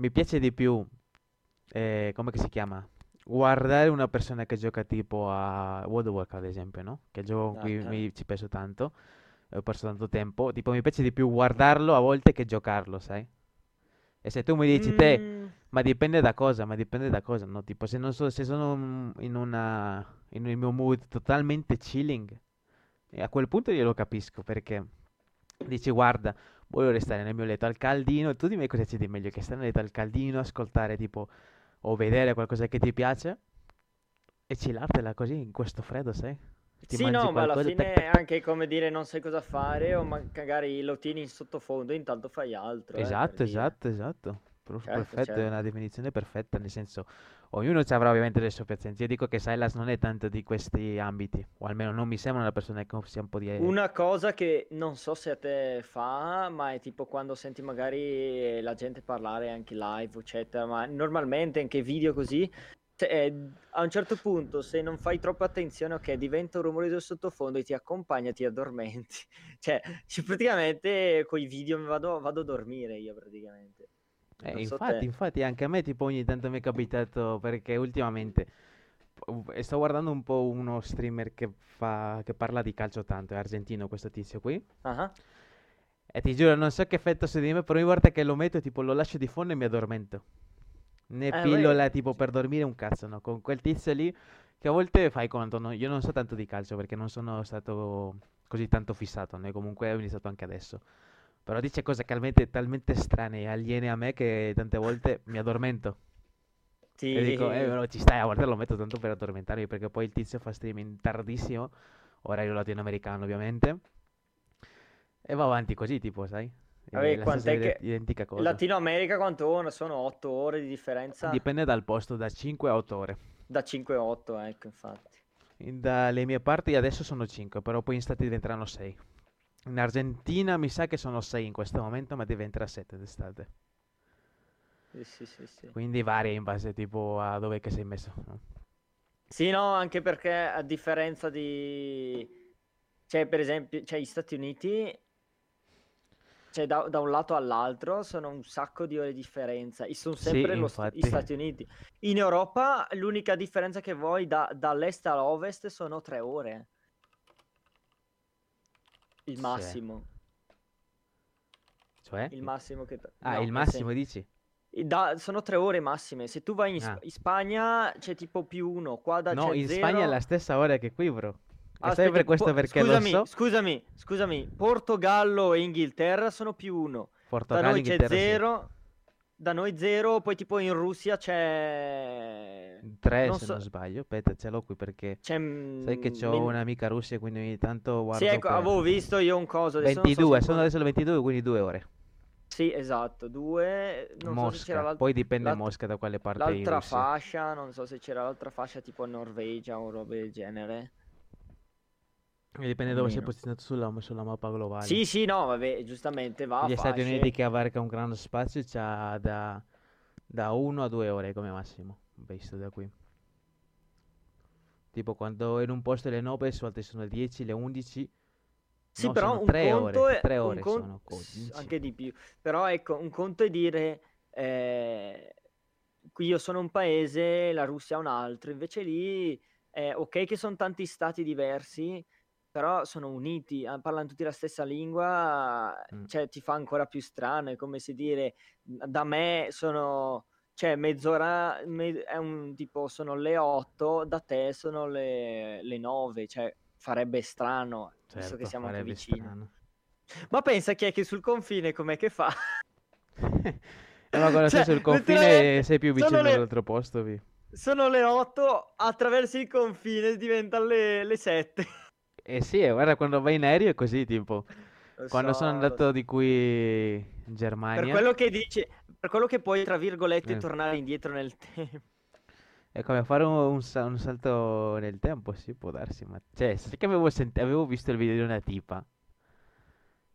mi piace di più, eh, come si chiama? Guardare una persona che gioca tipo a World of Warcraft, ad esempio, no? Che gioco Ah, qui Ok. mi ci penso tanto, ho perso tanto tempo. Tipo, mi piace di più guardarlo a volte che giocarlo, sai? E se tu mi dici te, Mm, ma dipende da cosa, ma dipende da cosa, no? Tipo, se non so, se sono in una, in il mio mood totalmente chilling, e a quel punto io lo capisco, perché dici, guarda, voglio restare nel mio letto al caldino, tu dimmi cosa c'è di meglio che stare nel letto al caldino, ascoltare tipo, o vedere qualcosa che ti piace, e chillartela così, in questo freddo, sai? Ti Sì, no, ma alla tac, fine tac, è tac. anche come dire non sai cosa fare o magari lo tieni in sottofondo intanto fai altro, eh, per Esatto, dire. esatto, Certo, Perfetto, è certo. una definizione perfetta, nel senso, ognuno ci avrà ovviamente le sue preferenze. Io dico che Silas non è tanto di questi ambiti, o almeno non mi sembra una persona che sia un po' di... Una cosa che non so se a te fa, ma è tipo quando senti magari la gente parlare anche live, eccetera, ma normalmente anche video così, eh, a un certo punto se non fai troppa attenzione, ok, diventa un rumore del sottofondo e ti accompagna, ti addormenti. Cioè, ci- praticamente con i video vado, vado a dormire io praticamente. Eh, so infatti, te. infatti anche a me tipo ogni tanto mi è capitato perché ultimamente eh, sto guardando un po' uno streamer che fa, che parla di calcio tanto, è argentino questo tizio qui. Ah, E ti giuro, non so che effetto su di me, però ogni volta che lo metto, tipo, lo lascio di fondo e mi addormento. Né Eh, pillola, beh, tipo, per dormire un cazzo, no? Con quel tizio lì, che a volte fai conto, no? Io non so tanto di calcio, perché non sono stato così tanto fissato, né? Comunque ho iniziato anche adesso. Però dice cose talmente, talmente strane e aliene a me che tante volte mi addormento. E dico, eh, però ci stai, a volte lo metto tanto per addormentarmi, perché poi il tizio fa streaming tardissimo, orario latinoamericano ovviamente, e va avanti così, tipo, sai? Vabbè, quant'è che... identica cosa. Latino America quanto ora? Sono 8 ore di differenza Dipende dal posto, da 5 a 8 ore. da 5-8, ecco, infatti. In- Dalle mie parti adesso sono 5, però poi in stati diventeranno 6. In Argentina mi sa che sono 6 in questo momento, ma diventerà 7 d'estate. Sì, sì, sì, sì. Quindi varia in base tipo a dove che sei messo. no? Sì, no, anche perché a differenza di... Cioè, per esempio, cioè, gli Stati Uniti, cioè, da, da un lato all'altro sono un sacco di ore di differenza. E sono Sì, sempre lo st- gli. Stati Uniti. In Europa l'unica differenza che vuoi da- dall'est all'ovest sono tre ore. Il massimo. Cioè? Il massimo che... Ah, no, il nel massimo dici? Da- sono tre ore massime. Se tu vai in, Ah. in Spagna c'è tipo più uno, qua da No, in Spagna è zero. la stessa ora che qui, bro. Ah, sai per questo po- perché lo scusami, so? scusami, scusami. Portogallo e Inghilterra sono più uno. Da Portogallo, noi c'è Inghilterra, sì. Da noi zero, poi tipo in Russia c'è... 3 Non se so... non sbaglio. Aspetta, ce l'ho qui perché C'è... sai che ho men- un'amica russia, quindi ogni tanto Sì, guardo ecco, per avevo visto io un coso, adesso non so se 22, in sono adesso le 22, quindi due ore. Sì, esatto, due... Non so se c'era Mosca, l'al- poi dipende l'alt- Mosca da quale parte l'altra fascia, non so se c'era l'altra fascia tipo Norvegia o robe del genere. E dipende dove sei posizionato sulla, sulla mappa globale. Sì, sì, no, vabbè, giustamente va Gli Stati Uniti che abarca un grande spazio c'ha da, da 1 a 2 ore come massimo, visto da qui. Tipo quando in un posto le 9, su altri sono le 10, le 11. Sì, No, però un 3 conto ore, è 3 un ore con- sono, co- s- dici. anche di più. Però ecco, un conto è dire eh, qui io sono un paese, la Russia è un altro, invece lì è ok che sono tanti stati diversi, però sono uniti, ah, parlano tutti la stessa lingua, Mm. cioè ti fa ancora più strano, è come se dire da me sono cioè mezz'ora me- è un tipo sono le 8, da te sono le, le 9, cioè farebbe strano, visto che Certo, siamo anche vicini. strano. Ma pensa chi è che sul confine com'è che fa? Ma sei Cioè, sul confine letteralmente sei più vicino sono le, all'altro posto, vi. sono le 8, attraversi il confine diventano le, le 7. Eh sì, eh, guarda, quando vai in aereo è così, tipo, Lo quando sono so, lo andato so. di qui in Per Germania, quello che dici, per quello che puoi, tra virgolette, eh, tornare indietro nel tempo. è come fare un, un un salto nel tempo, sì, può darsi, ma... Cioè, sai che avevo, sent- avevo visto il video di una tipa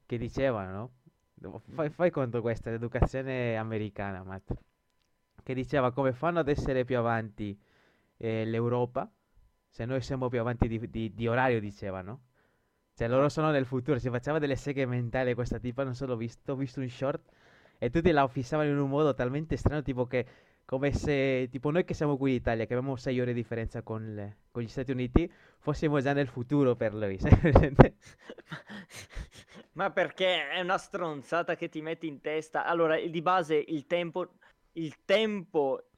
che diceva, no? Fai, fai conto questa, l'educazione americana, Matt, che diceva come fanno ad essere più avanti eh, l'Europa, se noi siamo più avanti di, di- di orario, diceva, no? Cioè, loro sono nel futuro, si faceva delle seghe mentali questa tipa, non so, l'ho visto, ho visto un short E tutti la fissavano in un modo talmente strano, tipo che come se tipo noi che siamo qui in Italia, che abbiamo 6 ore di differenza con, le- con gli Stati Uniti, fossimo già nel futuro per lui. Ma perché è una stronzata che ti metti in testa? Allora, di base il tempo, il tempo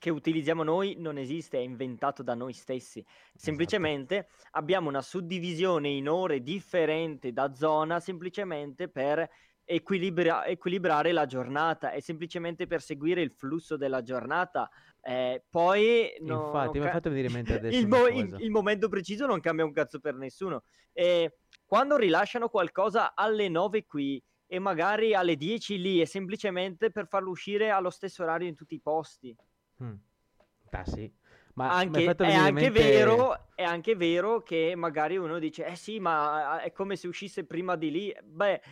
che utilizziamo noi non esiste, è inventato da noi stessi. Semplicemente abbiamo una suddivisione in ore differente da zona, semplicemente per equilibra- equilibrare la giornata e semplicemente per seguire il flusso della giornata. Eh, poi no, Infatti, mi ca- hai fatto venire in mente adesso il, mo- il- il momento preciso non cambia un cazzo per nessuno. E quando rilasciano qualcosa alle 9 qui e magari alle 10 lì, è semplicemente per farlo uscire allo stesso orario in tutti i posti. Mm. Ah sì, ma Anche, è anche mente... vero, è anche vero che magari uno dice, eh sì, ma è come se uscisse prima di lì. Beh,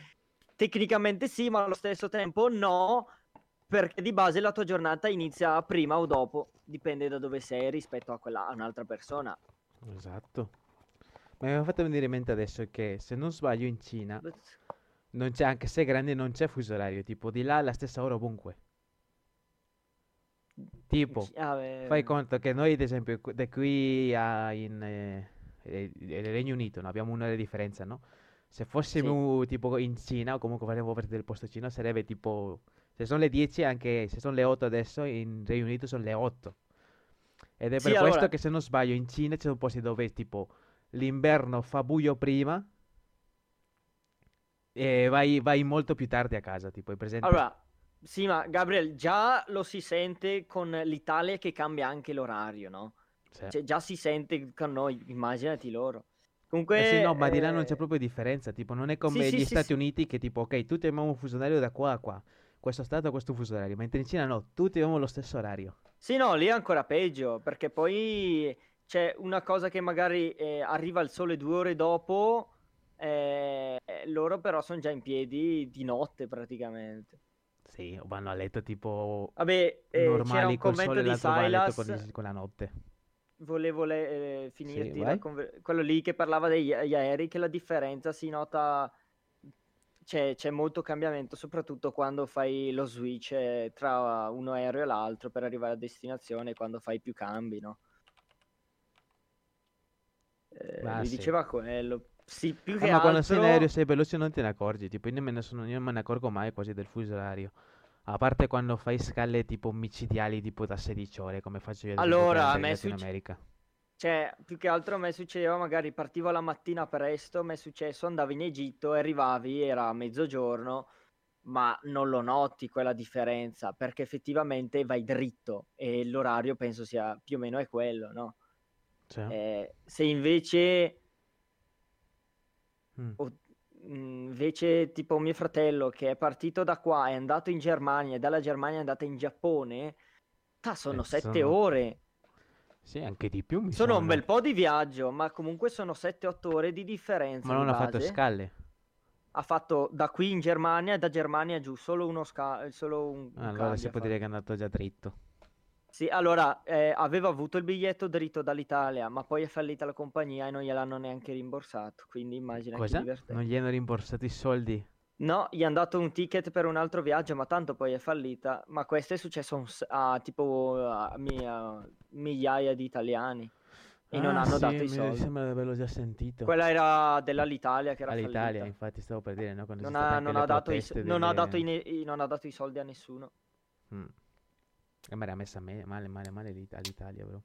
tecnicamente sì, ma allo stesso tempo no, perché di base la tua giornata inizia prima o dopo, dipende da dove sei rispetto a quella, a un'altra persona. Esatto. Ma mi hai fatto venire in mente adesso che, se non sbaglio, in Cina, non c'è, anche se è grande, non c'è fuso orario, tipo di là è la stessa ora ovunque. Tipo, Ah, fai conto che noi, ad esempio, da qui a in, eh, eh, nel Regno Unito, no, abbiamo un'ora di differenza, no? Se fossimo tipo in Cina, o comunque faremmo parte del posto Cina, sarebbe tipo, se sono le 10, anche se sono le 8 adesso, in Regno Unito sono le 8. Ed è Sì, per questo allora- che se non sbaglio in Cina ci sono posti dove tipo l'inverno fa buio prima e vai, vai molto più tardi a casa, tipo, hai presente? Allora, sì, ma Gabriel, già lo si sente con l'Italia che cambia anche l'orario, no? Sì. Cioè, già si sente con noi, immaginati loro. Comunque, Eh sì, no, ma di là non c'è eh, proprio differenza, tipo, non è come sì, gli sì, Stati. Uniti che tipo, ok, tutti abbiamo un fuso orario da qua a qua, questo stato ha questo fuso orario, mentre in Cina no, tutti abbiamo lo stesso orario. Sì, no, lì è ancora peggio, perché poi c'è una cosa che magari eh, arriva il sole due ore dopo, eh, loro però sono già in piedi di notte praticamente. Sì, o vanno a letto tipo Vabbè, eh, c'era normali un col commento sole, di l'altro va a letto Silas, con, il- con la notte. volevo le- eh, finirti la vai. conver- quello lì che parlava degli gli aerei, che la differenza si nota, c'è, c'è molto cambiamento, soprattutto quando fai lo switch eh, tra uno aereo e l'altro per arrivare a destinazione, quando fai più cambi, no? Eh, Ah, mi sì. diceva quello. Sì, più Eh, che ma quando sei in altro... aereo sei veloce non te ne accorgi, tipo io non me ne sono, io me ne accorgo mai quasi del fuso orario. A parte quando fai scale tipo micidiali tipo da 16 ore, come faccio io Allora, a in me succe- America. Cioè, più che altro a me succedeva, magari partivo la mattina presto, mi è successo, andavi in Egitto e arrivavi, era mezzogiorno, ma non lo noti quella differenza, perché effettivamente vai dritto e l'orario penso sia più o meno è quello, no? Cioè, Eh, se invece, mm. o- mh, invece tipo mio fratello che è partito da qua, è andato in Germania e dalla Germania è andato in Giappone, ta, sono Eh, sette ore. Sì, anche di più Sono un sono. bel po' di viaggio, ma comunque sono 7-8 ore di differenza Ma di non ha fatto base. scale. Ha fatto da qui in Germania e da Germania giù, solo uno sca- solo un, un Allora cambio si può fatto. dire che è andato già dritto. Sì, allora, eh, aveva avuto il biglietto dritto dall'Italia, ma poi è fallita la compagnia e non gliel'hanno neanche rimborsato, quindi immagina che Cosa? divertente. Non gli hanno rimborsato i soldi? No, gli hanno dato un ticket per un altro viaggio, ma tanto poi è fallita. Ma questo è successo a, tipo a mi- a migliaia di italiani e non Ah, hanno sì, dato i mi soldi. sembra di averlo già sentito. Quella era dell'Alitalia che era All'Italia, fallita. infatti, stavo per dire, no? Quando Non ha, non ha dato i, non ha dato delle... i- non ha dato i soldi a nessuno. Mm. E me l'ha messa me- male, male, male l'It- all'Italia, bro.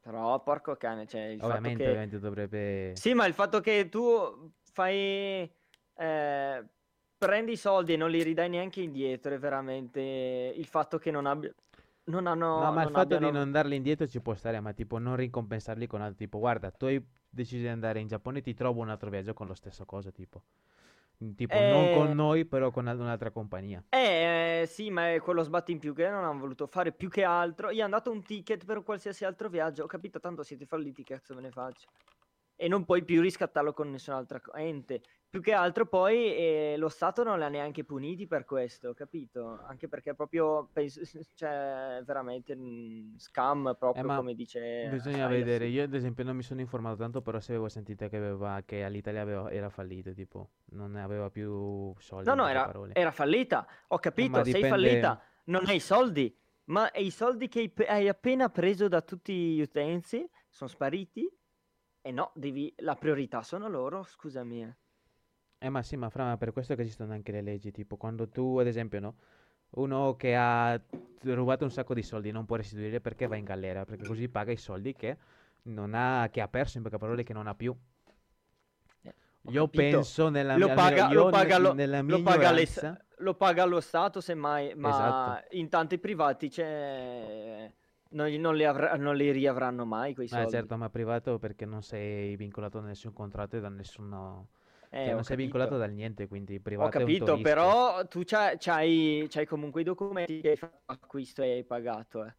Però, porco cane, cioè il fatto Ovviamente, che... ovviamente dovrebbe... Sì, ma il fatto che tu fai... eh, prendi i soldi e non li ridai neanche indietro è veramente il fatto che non abbia... Non hanno... No, ma il fatto di abbiano... non darli indietro ci può stare, ma tipo non ricompensarli con altro, tipo, guarda, tu hai deciso di andare in Giappone, ti trovo un altro viaggio con lo stesso cosa, tipo. Mm, Tipo, non con Eh, noi, però con al- un'altra compagnia. Eh, sì, ma è quello sbatti in più che non hanno voluto fare più che altro. Gli hanno dato un ticket per qualsiasi altro viaggio. Ho capito, tanto siete falliti, cazzo me ne faccio? E non puoi più riscattarlo con nessun'altra ente. Più che altro poi eh, lo Stato non li ha neanche puniti per questo, capito? Anche perché proprio penso, cioè, veramente un scam proprio Eh, come dice bisogna Silas. vedere. Io, ad esempio, non mi sono informato tanto, però se avevo sentito che, aveva, che all'Italia aveva- era fallito, tipo, non ne aveva più soldi, No, no, era, era fallita. Ho Eh, capito, sei dipende. fallita, non hai soldi, ma i soldi che hai, pe- hai appena preso da tutti gli utenti sono spariti? E no, devi, la priorità sono loro, scusami. Eh. Ma sì, ma fra, ma per questo che esistono anche le leggi, tipo, quando tu, ad esempio, no? Uno che ha rubato un sacco di soldi non può restituire perché va in galera, perché così paga i soldi che non ha, che ha perso, in poche parole, che non ha più. Eh, ho Io capito. penso nella Lo mia, paga, io lo paga, lo, nella mia lo paga le- lo paga lo Stato, semmai, ma esatto. in tanti privati c'è... Non, li- non li avra- non li riavranno mai quei soldi. certo, ma privato perché non sei vincolato da nessun contratto e da nessuno, Eh, cioè ho non sei vincolato dal niente, quindi Ho privato tuo capito, però tu c'hai, c'hai- c'hai comunque i documenti che hai fatto l'acquisto e hai pagato, eh.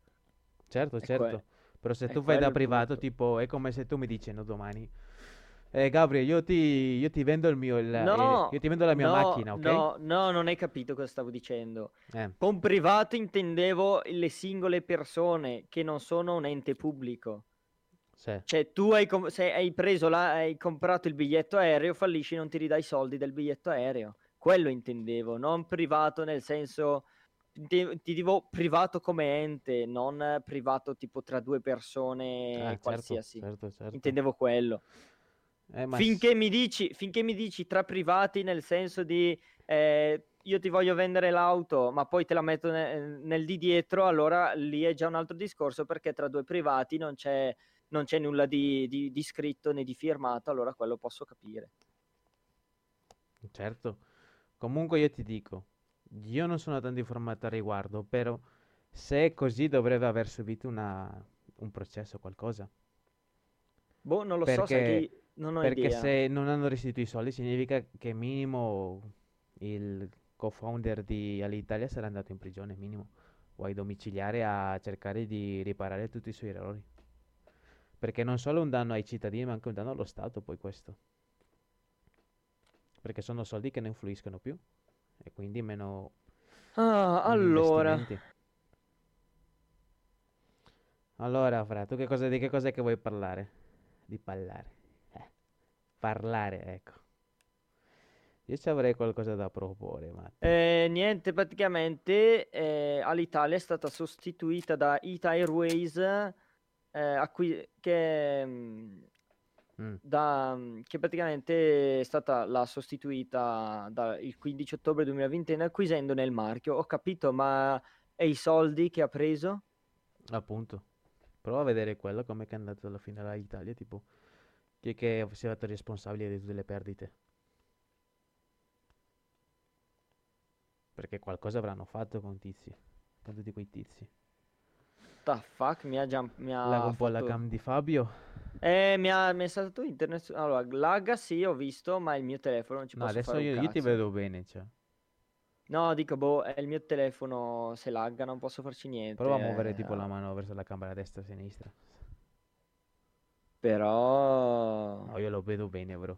Certo, È, que- certo, però se è tu vai da privato, punto. tipo, è come se tu mi dici, no, domani, eh, Gabriele, io ti, io ti vendo il mio, il- eh, No, io ti vendo la mia no, macchina, ok? no, no, non hai capito cosa stavo dicendo. Eh, Con privato intendevo le singole persone che non sono un ente pubblico. Sì. Cioè, tu hai, com- se hai preso la, hai comprato il biglietto aereo, fallisci, non ti ridai i soldi del biglietto aereo. Quello intendevo, non privato nel senso, ti, ti dico privato come ente, non eh, privato tipo tra due persone certo, qualsiasi. certo, certo. Intendevo quello. Eh, Finché s- mi dici, finché mi dici tra privati nel senso di eh, io ti voglio vendere l'auto, ma poi te la metto ne- nel di dietro, allora lì è già un altro discorso perché tra due privati non c'è, non c'è nulla di, di- di scritto né di firmato, allora quello posso capire. certo. Comunque io ti dico, io non sono tanto informato al riguardo, però se è così dovrebbe aver subito una, un processo o qualcosa. Boh, non lo so, sai Perché, non ho perché idea. se non hanno restituito i soldi significa che minimo il co-founder di Alitalia sarà andato in prigione, minimo, o ai domiciliari a cercare di riparare tutti i suoi errori. Perché non solo è un danno ai cittadini, ma anche un danno allo Stato, poi questo. Perché sono soldi che non influiscono più e quindi meno, Ah, allora. Allora, Fra, tu che cosa, di che cosa è che vuoi parlare? Di parlare. Eh, parlare, ecco. Io ci avrei qualcosa da proporre, ma... eh, niente, praticamente eh, Alitalia è stata sostituita da Ita Airways, eh, acqui- che, mm, Mm, da, mm, che praticamente è stata la sostituita dal 15 ottobre 2021 acquisendone il marchio. Ho capito, ma e i soldi che ha preso? appunto. Prova a vedere quello, come è andato alla fine all'Italia, tipo, chi è che si è fatto responsabile di tutte le perdite. Perché qualcosa avranno fatto con tizi, con tutti quei tizi. The fuck, mi ha già mi Lag ha un po' la cam di Fabio. Eh, mi ha, saltato internet. Allora, lagga sì, ho visto, ma il mio telefono non ci No, posso adesso io, io ti vedo bene, cioè. No, dico, boh, è il mio telefono, se lagga non posso farci niente. Prova a muovere tipo la eh, mano verso la camera destra e sinistra. Però... No, io lo vedo bene, bro.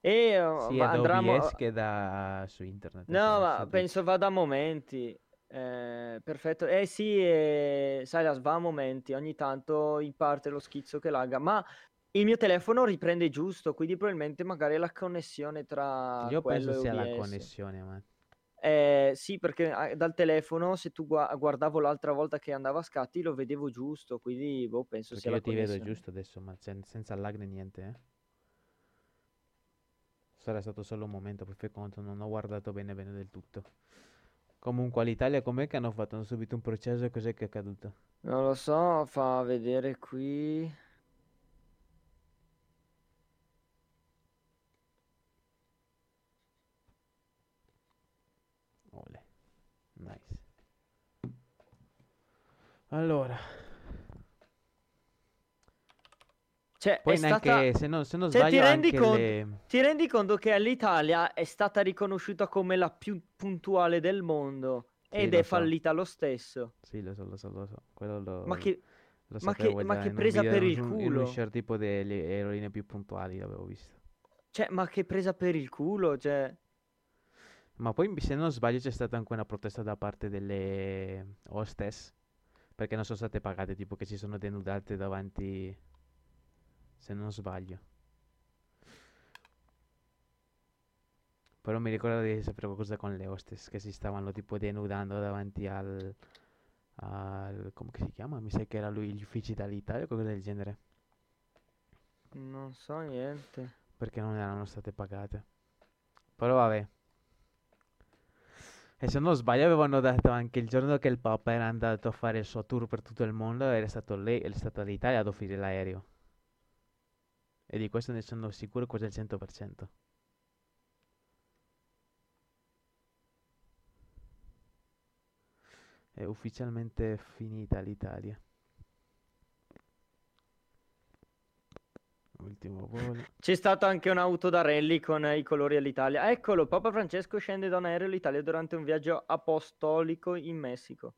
E Sia va- da andrà a mo- OBS che da su internet, No, cioè, ma Twitch. penso vada a momenti. Eh, perfetto. Eh sì, eh, Silas va a momenti. Ogni tanto in parte lo schizzo che lagga. Ma il mio telefono riprende giusto, quindi probabilmente magari la connessione tra Io penso sia la connessione, ma... Eh, sì, perché ah, dal telefono, se tu gua- guardavo l'altra volta che andava a scatti, lo vedevo giusto, quindi boh, penso Perché sia io la ti vedo connessione. giusto adesso, ma sen- senza lag né niente, eh. Sarà stato solo un momento, poi fai conto, non ho guardato bene bene del tutto. Comunque all'Italia com'è che hanno fatto? Hanno subito un processo e cos'è che è accaduto? Non lo so, fa vedere qui. Ole. Nice. Allora, Cioè, poi stata... neanche, se non, se non Cioè, ti sbaglio, rendi anche conto, le... ti rendi conto che all'Italia è stata riconosciuta come la più puntuale del mondo Sì, ed è so. fallita lo stesso. Sì, lo so, lo so, lo so. Quello lo, Ma che, lo ma che, ma che presa video, per il un, in un culo. share tipo delle aerolinee più puntuali l'avevo visto. Cioè, ma che presa per il culo, cioè... Ma poi se non sbaglio c'è stata anche una protesta da parte delle hostess perché non sono state pagate, tipo che si sono denudate davanti, se non sbaglio. Però mi ricordo di sapere qualcosa con le hostess che si stavano tipo denudando davanti al, al come si chiama? Mi sa che era lui gli uffici dall'Italia o qualcosa del genere. Non so niente. Perché non erano state pagate. Però vabbè. E se non sbaglio avevano dato anche il giorno che il Papa era andato a fare il suo tour per tutto il mondo, era stato lei, è stata l'Italia ad offrire l'aereo. E di questo ne sono sicuro quasi al 100%. È ufficialmente finita l'Italia. Ultimo volo. C'è stata anche un'auto da rally con i colori all'Italia. Eccolo, Papa Francesco scende da un aereo all'Italia durante un viaggio apostolico in Messico.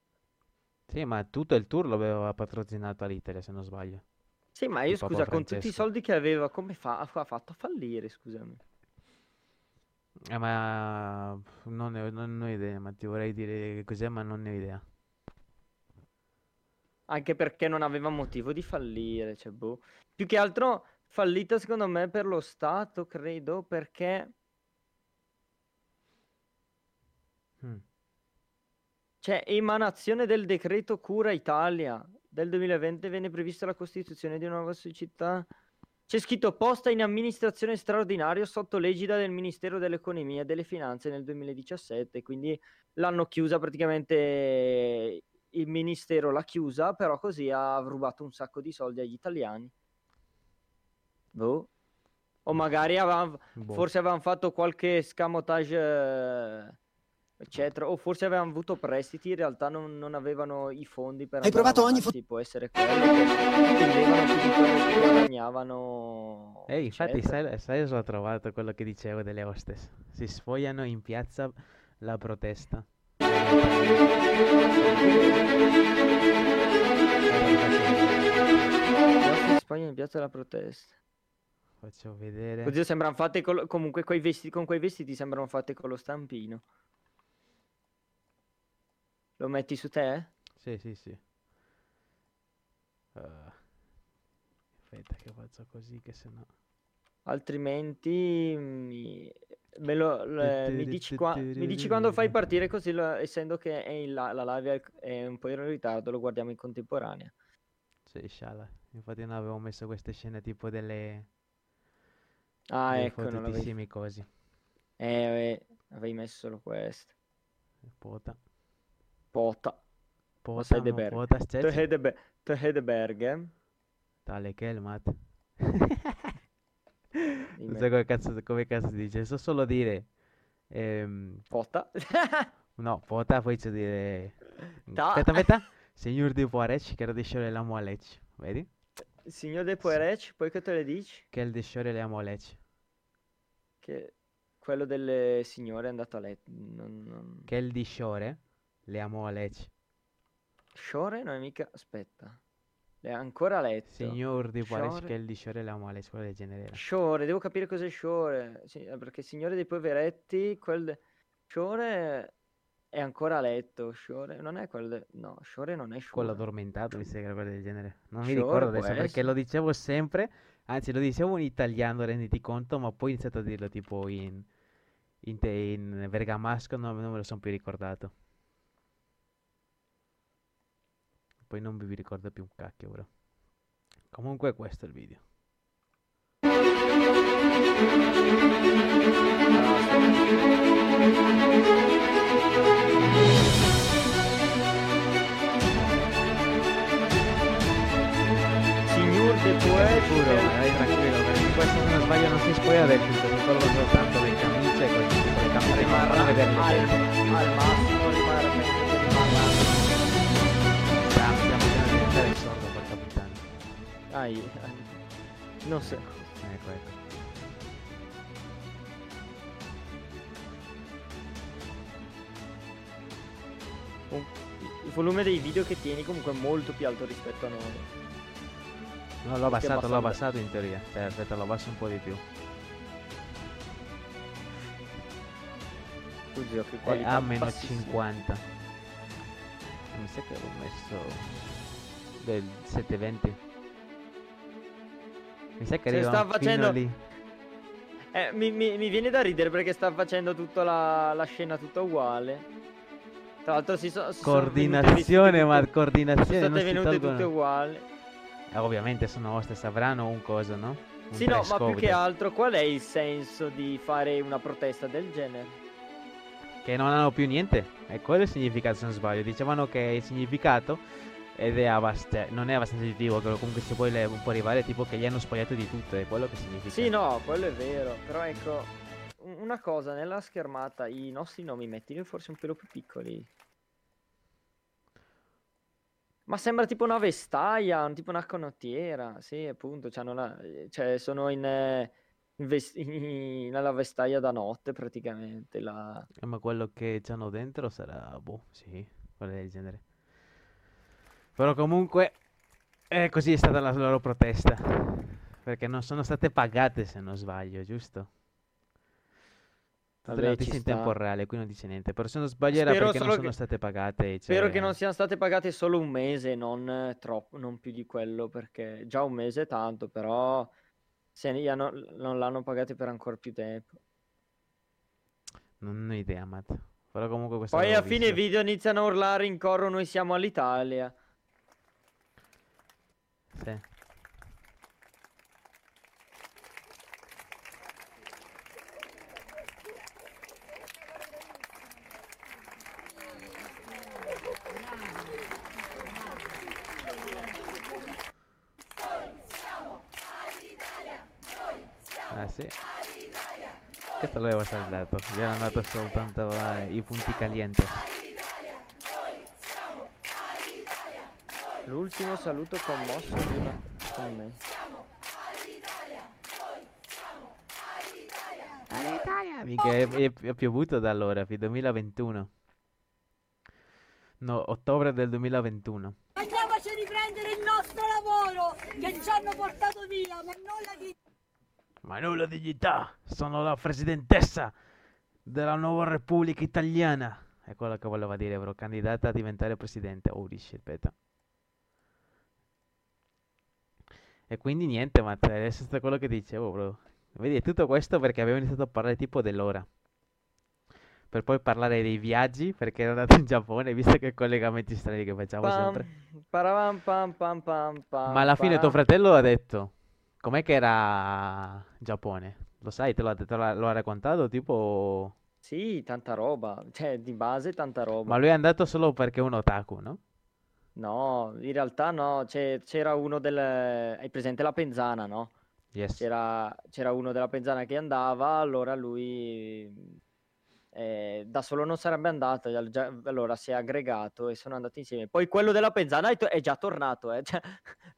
Sì, ma tutto il tour lo aveva patrocinato all'Italia, se non sbaglio. Sì, ma io scusa, con tutti i soldi che aveva, come fa, ha fatto a fallire, scusami? Eh, ma non ne, non ne ho idea, ma ti vorrei dire cos'è, ma non ne ho idea. Anche perché non aveva motivo di fallire, cioè, boh. Più che altro fallita secondo me per lo Stato, credo, perché... Mm. Cioè, emanazione del decreto Cura Italia del 2020 venne prevista la costituzione di una nuova società. C'è scritto posta in amministrazione straordinaria sotto l'egida del Ministero dell'Economia e delle Finanze nel 2017, quindi l'hanno chiusa praticamente il ministero l'ha chiusa, però così ha rubato un sacco di soldi agli italiani. Boh. O magari avevano, boh. forse avevano fatto qualche scamotage, eccetera. O forse avevano avuto prestiti, in realtà non, non avevano i fondi per... Hai provato ogni foto? Può essere quello, che guadagnavano. Ehi, infatti, sai, sai ho trovato quello che dicevo delle hostess? Si sfogliano in piazza la protesta. Spagna in piazza la protesta. Faccio vedere. Così sembrano fatte col... comunque quei vestiti, con quei vestiti sembrano fatte con lo stampino. Lo metti su te? Sì, sì, sì. Uh, aspetta che faccio così che se no... Altrimenti mi, me lo, le, mi, dici qua, mi, dici quando fai partire così, lo, essendo che è in la, la live è un po' in ritardo, lo guardiamo in contemporanea. Sì, sciala. Infatti non avevo messo queste scene tipo delle Ah, dei ecco, non l'avevi... cosi. Eh, avevi messo solo questo. Pota. Pota. Pota, Hedeberg. Pota, Te Hedeberg. Tale Kelmat. non so come cazzo, come cazzo si dice, so solo dire... Ehm... Pota. no, pota poi c'è dire... Ta. Aspetta, aspetta. Signor di Poarec, che era di sciore la Mualec. Vedi? Signor De Poerec, poi che te le dici? Che il disciore le amo a Lecce. Che quello delle signore è andato a letto. Non, non... Che il disciore le amo a Lecce. Sciore non è mica... Aspetta. Le ha ancora letto. Signor Di Poerec, che il disciore le amo a Lecce, quello del genere. Sciore, devo capire cos'è Sciore. Sì, perché signore dei poveretti, quel... Sciore è ancora a letto, Shore non è quello de... No, Shore non è Shore. Quello addormentato, mi sembra quello del genere. Non mi ricordo adesso perché essere. lo dicevo sempre, anzi lo dicevo in italiano, renditi conto, ma poi ho iniziato a dirlo tipo in, in, te, in bergamasco, no, non me lo sono più ricordato. Poi non vi ricordo più un cacchio, bro. Comunque questo è il video. Signor de Giuro, dai tranquillo, perché questo se non sbaglio non si spoiler del tutto, solo soltanto le camicie e tipo le camere rimarrà al, al massimo rimarrà sono per capitano. Dai, non so. Ecco, ecco. Un... Il volume dei video che tieni comunque è molto più alto rispetto a noi. No, l'ho abbassato, l'ho abbassato in teoria. Cioè, aspetta, lo abbasso un po' di più. Scusi, ho che eh, qualità. Eh, a meno 50. Mi sa che avevo messo del 720. Mi sa che arriva sta facendo- lì. Eh, mi, mi- mi viene da ridere perché sta facendo tutta la, la scena tutta uguale. Tra l'altro si, so, sono venuti Coordinazione, ma coordinazione sono state venute tutte uguali. Eh, ovviamente sono hostess, avranno un coso, no? Un Sì, no, ma più che altro qual è il senso di fare una protesta del genere? Che non hanno più niente. E quello è il significato, se non sbaglio. Dicevano che il significato ed è abbast- non è abbastanza positivo, comunque si può, le- può arrivare tipo che gli hanno spogliato di tutto, è quello che significa. Sì, no, quello è vero. Però ecco, un- una cosa, nella schermata i nostri nomi mettili forse un pelo più piccoli. Ma sembra tipo una vestaia, un- tipo una canottiera. Sì, appunto, c'hanno la- cioè sono in, eh, nella vestaia da notte praticamente. La... Eh, ma quello che c'hanno dentro sarà, boh, sì, quello del genere. Però comunque, eh, così è stata la loro protesta. Perché non sono state pagate, se non sbaglio, giusto? Vabbè, notizie in sta. tempo reale, qui non dice niente. Però se non sbaglio era Spero perché non sono che- state pagate. Spero cioè- che non siano state pagate solo un mese, non eh, troppo, non più di quello, perché già un mese è tanto, però se hanno- non l'hanno pagate per ancora più tempo. Non ho idea, Matt. Però comunque Poi a fine video iniziano a urlare in coro noi siamo all'Italia. Sì. Ah sì. Questo l'avevo saldato. Gli hanno dato soltanto eh, i punti calienti. L'ultimo saluto commosso di una con me. Mica è, è- è piovuto da allora, fi- 2021. No, ottobre del 2021. Andiamoci a riprendere il nostro lavoro che ci hanno portato via, ma non la dignità. Ma nulla dignità, sono la presidentessa della nuova Repubblica Italiana. È quello che voleva dire, bro, candidata a diventare presidente. Oh, shit, aspetta. E quindi niente, Matt, è stato quello che dicevo, bro. Vedi, tutto questo perché avevo iniziato a parlare tipo dell'ora. Per poi parlare dei viaggi, perché ero andato in Giappone, visto che collegamenti strani che facciamo sempre. Pam, paravam, pam, pam, pam, pam, Ma alla fine tuo pam. fratello ha detto, com'è che era Giappone? Lo sai, te l'ha te ha raccontato, tipo... Sì, tanta roba, cioè di base tanta roba. Ma lui è andato solo perché è un otaku, no? No, in realtà no, c'è- c'era uno del... Hai presente la Penzana, no? Yes. C'era c'era uno della Penzana che andava, allora lui eh, da solo non sarebbe andato, al- già- allora si è aggregato e sono andati insieme. Poi quello della Penzana è, to- è già tornato, eh, cioè,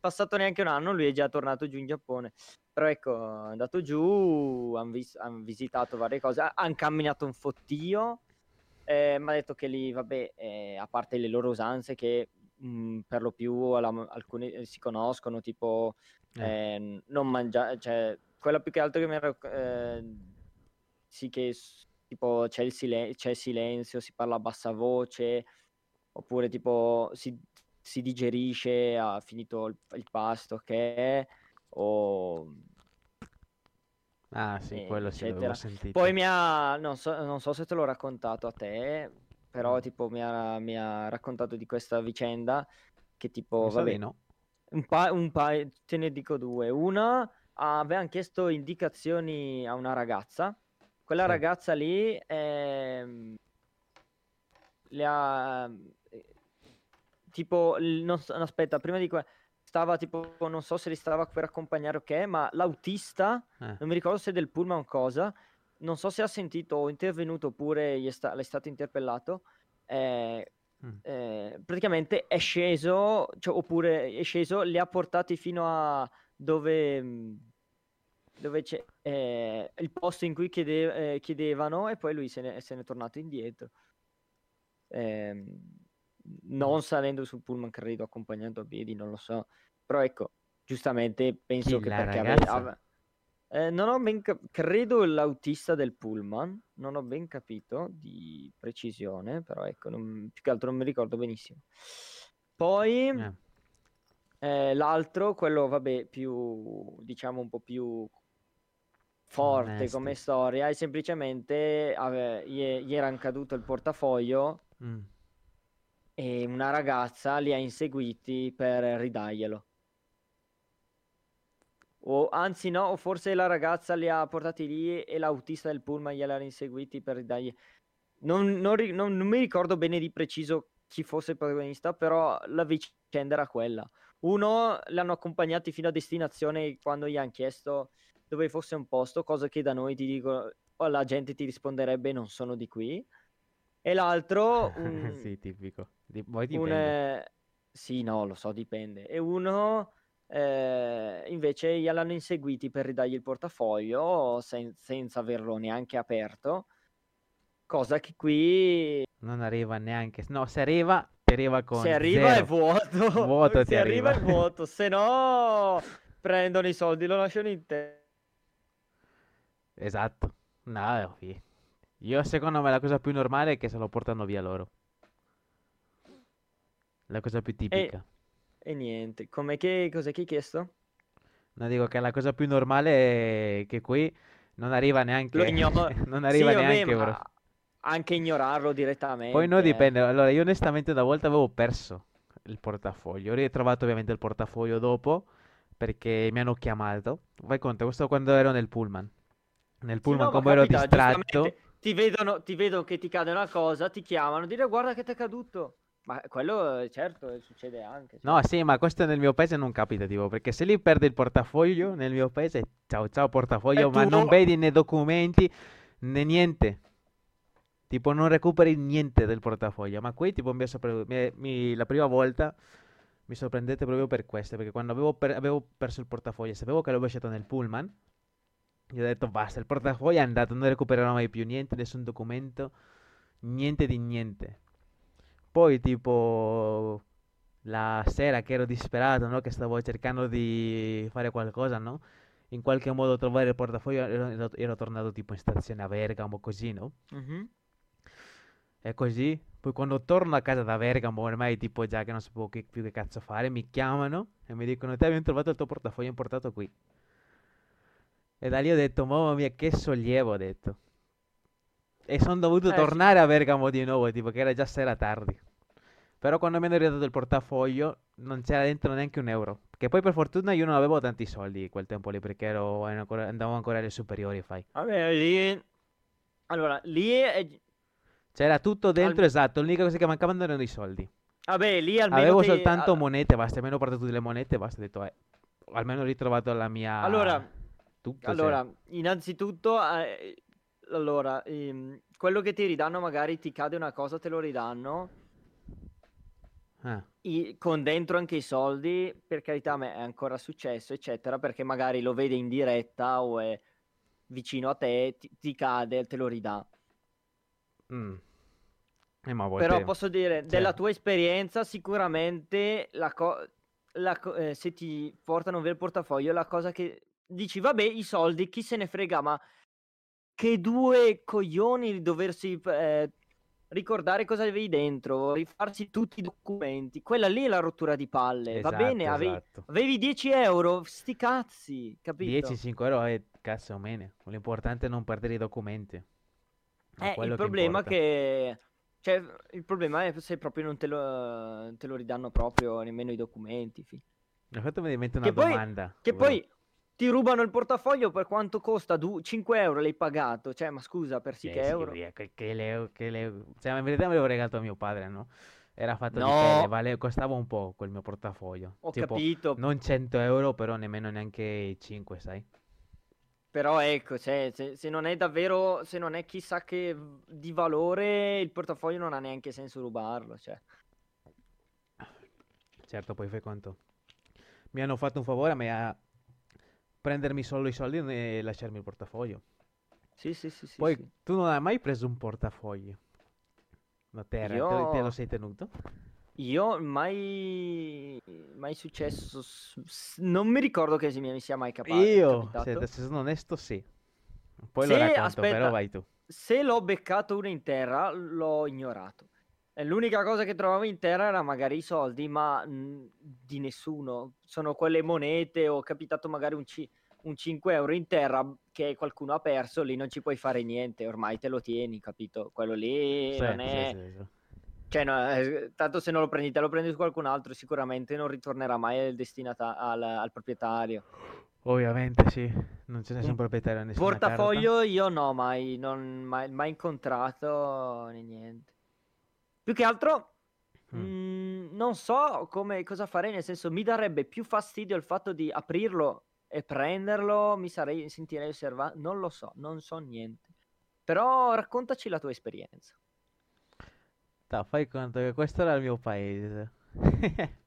passato neanche un anno, lui è già tornato giù in Giappone. Però ecco, è andato giù, hanno visitato varie cose, hanno camminato un fottio, eh, mi ha detto che lì, vabbè, eh, a parte le loro usanze che mh, per lo più la- alcune eh, si conoscono, tipo Eh. eh, non mangiare, cioè, quella più che altro che mi era, eh, sì che tipo c'è il, silen- c'è il silenzio, si parla a bassa voce, oppure tipo si, si digerisce, ha finito il, il pasto, che è, o Ah, sì, quello eccetera. sentito. Poi mi ha, non so, non so se te l'ho raccontato a te, però Mm. tipo mi ha, mi ha raccontato di questa vicenda che tipo, Mi vabbè, no. un pa- un paio, te ne dico due. Una, avevano chiesto indicazioni a una ragazza. Quella Sì. ragazza lì ehm, le ha eh, tipo, non aspetta, prima di que- stava tipo, non so se li stava per accompagnare o che, ma l'autista, Eh, non mi ricordo se del pullman o cosa, non so se ha sentito o intervenuto oppure gli è, sta- le è stato interpellato. eh, mm. eh, praticamente è sceso, cioè, oppure è sceso, li ha portati fino a dove, mh, dove c'è eh, il posto in cui chiede- eh, chiedevano e poi lui se ne, se n'è tornato indietro. Ehm, non salendo sul pullman, credo, accompagnato a piedi, non lo so. Però ecco, giustamente penso Chi, che perché ave- ragazza? ave- Eh, non ho ben cap- credo l'autista del pullman, non ho ben capito di precisione, però ecco, non- più che altro non mi ricordo benissimo. Poi Eh, eh, l'altro, quello vabbè, più diciamo un po' più forte come Onesti. storia, è semplicemente ave- gli, gli era caduto il portafoglio mm. e una ragazza li ha inseguiti per ridarglielo. O anzi no, o forse la ragazza li ha portati lì e l'autista del pullman gliel'ha inseguiti per ridargli... Non, non non- non mi ricordo bene di preciso chi fosse il protagonista, però la vicenda era quella. Uno l'hanno accompagnati fino a destinazione quando gli hanno chiesto dove fosse un posto, cosa che da noi ti dico, o la gente ti risponderebbe non sono di qui. E l'altro, un, Sì, tipico. Di- poi un, dipende. eh, sì, no, lo so, dipende. E uno eh, invece gliel'hanno inseguiti per ridargli il portafoglio sen- senza averlo neanche aperto. Cosa che qui Non arriva neanche. No, se arriva, ti arriva con se arriva è zero. vuoto. Vuoto Se ti arriva è arriva. vuoto, se no prendono i soldi, lo lasciano in te. Esatto. No, io secondo me la cosa più normale è che se lo portano via loro. La cosa più tipica. E niente, come che cos'è che hai chiesto? No, dico che la cosa più normale è che qui non arriva Lo neanche. ignoro. Non Sì, arriva vabbè, neanche, ma bro. anche ignorarlo direttamente. Poi no, eh. dipende. Allora, io onestamente una volta avevo perso il portafoglio. Ho ritrovato ovviamente il portafoglio dopo perché mi hanno chiamato. Fai conto, questo quando ero nel pullman. Nel Sì, pullman, no, ma come ero capita, distratto. giustamente, Ti vedono, ti vedono che ti cade una cosa, ti chiamano, dire guarda che ti è caduto. Ma quello, eh, certo, eh, succede anche. cioè. No, sì, ma questo nel mio paese non capita, tipo, perché se lì perdi il portafoglio, nel mio paese, ciao ciao portafoglio, E ma non vedi né documenti né niente. Tipo, non recuperi niente del portafoglio. Ma qui, tipo, mi, sopra- mi- mi- la prima volta mi sorprendete proprio per questo, perché quando avevo, per- avevo perso il portafoglio, sapevo che l'avevo lasciato nel pullman, gli ho detto basta, il portafoglio è andato, non recupererò mai più niente, nessun documento, niente di niente. Poi, tipo, la sera che ero disperato, no? Che stavo cercando di fare qualcosa, no? In qualche modo trovare il portafoglio, ero, ero- tornato tipo in stazione a Bergamo, così, no? Mhm. E così, poi quando torno a casa da Bergamo, ormai tipo già che non sapevo che- più che cazzo fare, mi chiamano e mi dicono, te abbiamo trovato il tuo portafoglio importato qui. E da lì ho detto, mamma mia, che sollievo, ho detto. E sono dovuto Eh, sì. tornare a Bergamo di nuovo, tipo che era già sera tardi. Però quando mi hanno ridato il portafoglio non c'era dentro neanche un euro. Che poi per fortuna io non avevo tanti soldi quel tempo lì perché ero, ancora- andavo ancora alle superiori, fai. Vabbè, lì... Allora, lì è... C'era tutto dentro, Al- esatto, l'unica cosa che mancavano erano i soldi. Vabbè, lì almeno Avevo ti- soltanto a- monete, basta, almeno ho portato delle monete, basta, ho detto, eh, almeno ho ritrovato la mia... Allora, tutto, cioè. allora, innanzitutto, eh, allora, ehm, quello che ti ridanno magari ti cade una cosa, te lo ridanno, Ah, i- con dentro anche i soldi, per carità, a me è ancora successo, eccetera, perché magari lo vede in diretta o è vicino a te, ti, ti cade, te lo ridà. mm. Eh, Però volte... posso dire, cioè- della tua esperienza, sicuramente la co- la co- eh, se ti portano via il portafoglio, la cosa che dici, vabbè, i soldi, chi se ne frega, ma che due coglioni di doversi eh, ricordare cosa avevi dentro, rifarsi tutti i documenti. Quella lì è la rottura di palle, va bene? Esatto, Avevi, esatto. avevi 10 euro, sti cazzi, capito? 10-5 euro è cazzo bene. L'importante è non perdere i documenti. È Eh, il che problema importa. che... Cioè, il problema è se proprio non te lo, te lo ridanno proprio nemmeno i documenti. fi. Mi ha fatto venire una Che poi, domanda. che volevo- poi ti rubano il portafoglio per quanto costa? Du- 5 euro l'hai pagato. Cioè, ma scusa, per sì Eh, che sì, euro. che, che le, che le- Cioè, in verità me l'avevo regalato a mio padre, no? Era fatto di No. pelle, vale- costava un po' quel mio portafoglio. Ho Tipo, capito, non 100 euro, però nemmeno neanche 5, sai? però ecco, cioè, se, se non è davvero, se non è chissà che di valore, il portafoglio non ha neanche senso rubarlo. Cioè. Certo, poi fai conto. Mi hanno fatto un favore a me a prendermi solo i soldi e lasciarmi il portafoglio. Sì, sì, sì, Poi sì. tu non hai mai preso un portafoglio? No, te, te- te lo Io- sei tenuto? Io mai, mai successo. Non mi ricordo che mi sia mai capa- Io, se, se sono onesto, sì. Poi lo Se- racconto, aspetta. però vai tu. Se l'ho beccato uno in terra, l'ho ignorato. E l'unica cosa che trovavo in terra era magari i soldi, ma mh, di nessuno. Sono quelle monete, ho capitato magari un, ci- un 5 euro in terra che qualcuno ha perso, lì non ci puoi fare niente, ormai te lo tieni, capito? Quello lì Sì, non è... sì, sì. Cioè, no, eh, tanto se non lo prendi te lo prendi su qualcun altro, sicuramente non ritornerà mai al destinata- al, al proprietario. Ovviamente sì, non ce ne Un sono proprietario nessuna Portafoglio io no, mai, non, mai, mai incontrato né niente. Più che altro. Mm. mm, non so come, cosa farei, nel senso mi darebbe più fastidio il fatto di aprirlo e prenderlo, mi sarei, sentirei osservato, non lo so, non so niente. Però raccontaci la tua esperienza. Dai, fai conto che questo era il mio paese.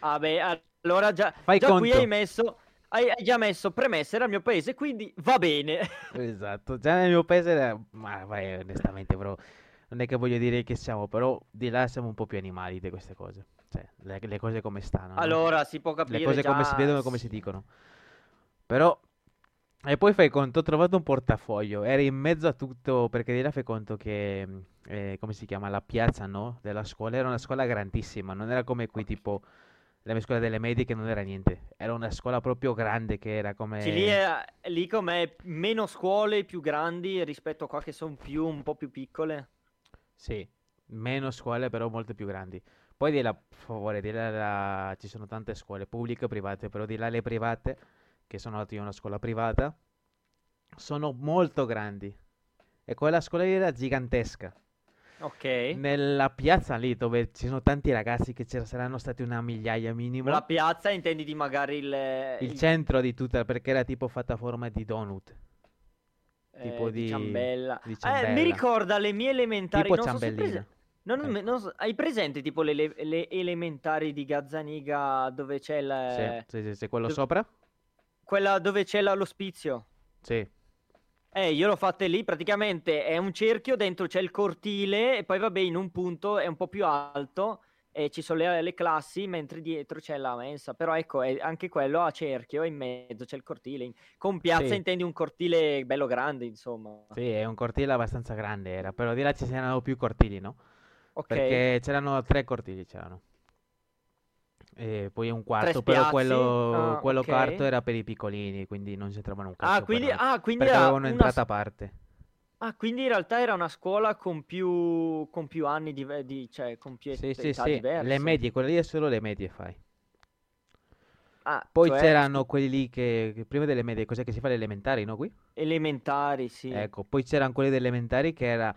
Ah beh, allora già, Fai già qui conto. hai messo, hai, hai già messo premessa, era il mio paese, quindi va bene. Esatto, già nel mio paese era... Ma vai, onestamente, bro, non è che voglio dire che siamo, però di là siamo un po' più animali di queste cose. Cioè, le, le cose come stanno, no? Allora, si può capire Le cose come si già- vedono e come si dicono. Però... E poi fai conto, ho trovato un portafoglio, era in mezzo a tutto, perché di là fai conto che, eh, come si chiama, la piazza, no? Della scuola, era una scuola grandissima, non era come qui tipo la mia scuola delle medie che non era niente, era una scuola proprio grande che era come... Sì, lì, è, lì com'è meno scuole più grandi rispetto a qua che sono più un po' più piccole. Sì, meno scuole però molto più grandi. Poi di là, per favore, di là la- ci sono tante scuole pubbliche e private, però di là le private, che sono andato io a una scuola privata, sono molto grandi. E quella scuola lì era gigantesca. Ok. Nella piazza lì dove ci sono tanti ragazzi che c'era- saranno stati una migliaia minimo. La piazza intendi di magari il, Il il- centro di tutta, perché era tipo fatta a forma di donut. Eh, tipo di di- ciambella. di Eh, ciambella. mi ricorda le mie elementari. Tipo non ciambellina. non- Ecco. non so- hai presente tipo le, le- le elementari di Gazzaniga dove c'è il, Sì, sì, sì, sì, quello dov- sopra? quella dove c'è la- l'ospizio? Sì. Eh, io l'ho fatte lì, praticamente è un cerchio, dentro c'è il cortile e poi vabbè in un punto è un po' più alto e ci sono le, le classi, mentre dietro c'è la mensa. Però ecco, anche quello a cerchio e in mezzo c'è il cortile. Con piazza Sì. intendi un cortile bello grande, insomma. Sì, è un cortile abbastanza grande era, però di là ci c'erano più cortili, no? Ok. Perché c'erano tre cortili, c'erano. E poi un quarto, però quello, Ah, quello ok. quarto era per i piccolini, quindi non c'entravano un cazzo Ah, quindi, noi. ah, quindi Perché avevano una un'entrata a parte. Ah, quindi in realtà era una scuola con più, con più anni, di, di- cioè con più Sì, et- sì, età sì, diverse. le medie, quelle lì è solo le medie fai. Ah, Poi cioè, c'erano quelli lì che, che prima delle medie, cos'è che si fa le elementari, no qui? elementari, sì. Ecco, poi c'erano quelli delle elementari che era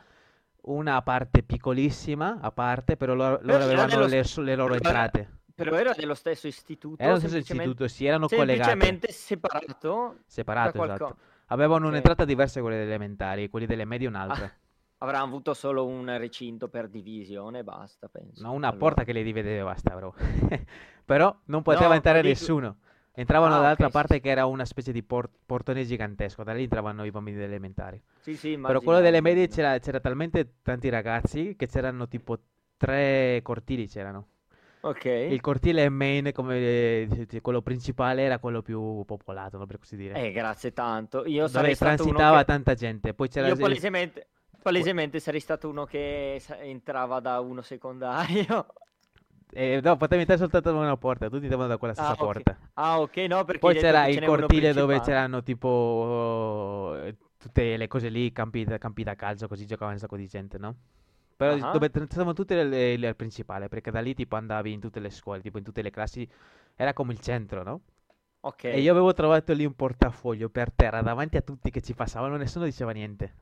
una parte piccolissima, a parte, però loro, loro avevano dello le, st- le loro entrate. Però era dello stesso istituto, Era lo stesso istituto, sì, erano collegate, semplicemente separato separato, esatto. Avevano Ok. un'entrata diversa da quelle delle elementari, quelli delle medie un'altra. Avranno avuto solo un recinto per divisione e basta, penso. No, una Allora. porta che le divide e basta, bro. Però non poteva No, entrare nessuno. Entravano Ah, dall'altra ok, sì, parte sì. che era una specie di por- portone gigantesco, da lì entravano i bambini delle elementari. Sì, sì, Però quello delle medie c'era, c'era talmente tanti ragazzi che c'erano tipo tre cortili c'erano. Ok. Il cortile main, come eh, quello principale, era quello più popolato, no, per così dire. Eh, grazie tanto. Io dove transitava che... tanta gente. Poi c'era Io palesemente, palesemente sarei stato uno che entrava da uno secondario. eh, no, potevi entrare soltanto da una porta, tutti andavano da quella stessa Ah, ok. porta. Ah, ok, no, perché Poi c'era il cortile dove c'erano tipo eh, tutte le cose lì, campi, campi da calcio, così giocava un sacco di gente, no? Però Ah. dove stavamo tutte le, le- al principale, perché da lì tipo andavi in tutte le scuole, tipo in tutte le classi, era come il centro, no? Ok. E io avevo trovato lì un portafoglio per terra davanti a tutti che ci passavano, nessuno diceva niente.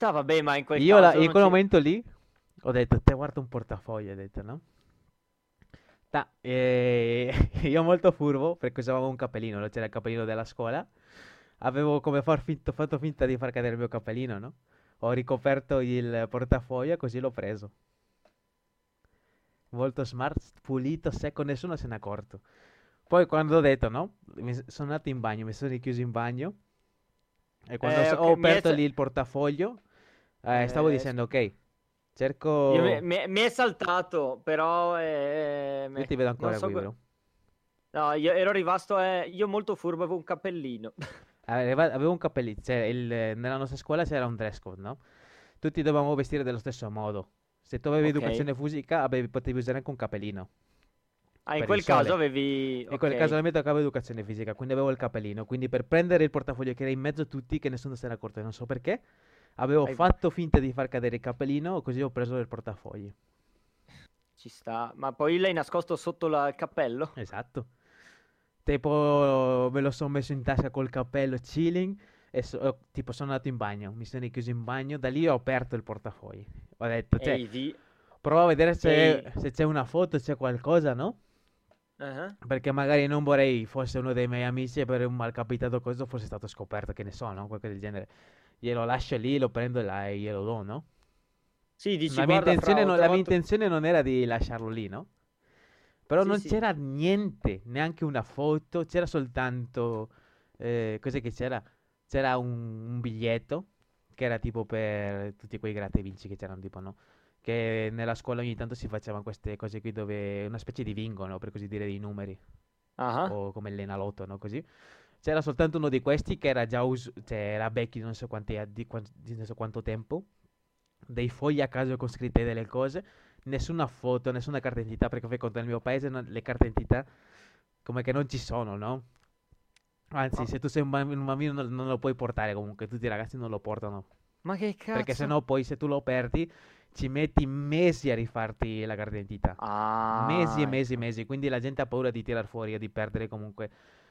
Ah, vabbè, ma in quel Io la- in quel momento lì ho detto, te guarda un portafoglio, ho detto, no? Ta- e- io molto furbo, perché usavo un cappellino, no? C'era il cappellino della scuola. Avevo come far finto- fatto finta di far cadere il mio cappellino, no? Ho ricoperto il portafoglio così l'ho preso. Molto smart, pulito, secco, nessuno se n'è accorto. Poi quando ho detto, no? Sono andato in bagno, mi sono richiuso in bagno. E quando Eh, so- ok, ho è aperto lì il portafoglio, eh, stavo Eh, dicendo, ok, Cerco... Io mi, mi- è saltato, però... eh, Io ti vedo ancora so qui, vero? No, io ero rimasto... eh, io molto furbo, avevo un cappellino. Avevo un cappellino, cioè il- nella nostra scuola c'era un dress code, no? Tutti dovevamo vestire dello stesso modo. Se tu avevi Ok. educazione fisica, avevi- potevi usare anche un cappellino. Ah, in quel caso avevi... In quel ok. caso a me toccava educazione fisica, quindi avevo il cappellino. Quindi per prendere il portafoglio che era in mezzo a tutti, che nessuno se ne accorto, non so perché, avevo Hai- fatto finta di far cadere il cappellino, così ho preso il portafogli. Ci sta. Ma poi l'hai nascosto sotto la- il cappello? Esatto. Tipo, me lo sono messo in tasca col cappello chilling e so- tipo sono andato in bagno, mi sono chiuso in bagno, da lì ho aperto il portafogli. Ho detto, cioè, Ehi, provo a vedere se, se c'è una foto, c'è qualcosa, no? Ah, Perché magari non vorrei fosse uno dei miei amici e per un malcapitato cosa fosse stato scoperto, che ne so, no? Qualcosa del genere. Glielo lascio lì, lo prendo e la- e glielo do, no? Sì, dici, La mia, intenzione non, la mia intenzione non era di lasciarlo lì, no? Però Sì, non sì. c'era niente, neanche una foto, c'era soltanto... Eh, cos'è che c'era? C'era un, un biglietto che era tipo per tutti quei gratta e vinci che c'erano, tipo, no? Che nella scuola ogni tanto si facevano queste cose qui dove... Una specie di bingo, no? Per così dire, dei numeri Ah, o come l'Enalotto, no? Così. C'era soltanto uno di questi che era già us- cioè era vecchio non so quanti, di, di non so quanto tempo, dei fogli a caso con scritte delle cose, nessuna foto, nessuna carta d'identità, perché fai conto nel mio paese non- le carte d'identità come che non ci sono, no? Anzi, Ma- se tu sei un, bamb- un bambino non, non lo puoi portare comunque, tutti i ragazzi non lo portano, Ma che cazzo? perché sennò poi se tu lo perdi ci metti mesi a rifarti la carta d'identità. Ah, Mesi e mesi e mesi, quindi la gente ha paura di tirar fuori o di perdere comunque,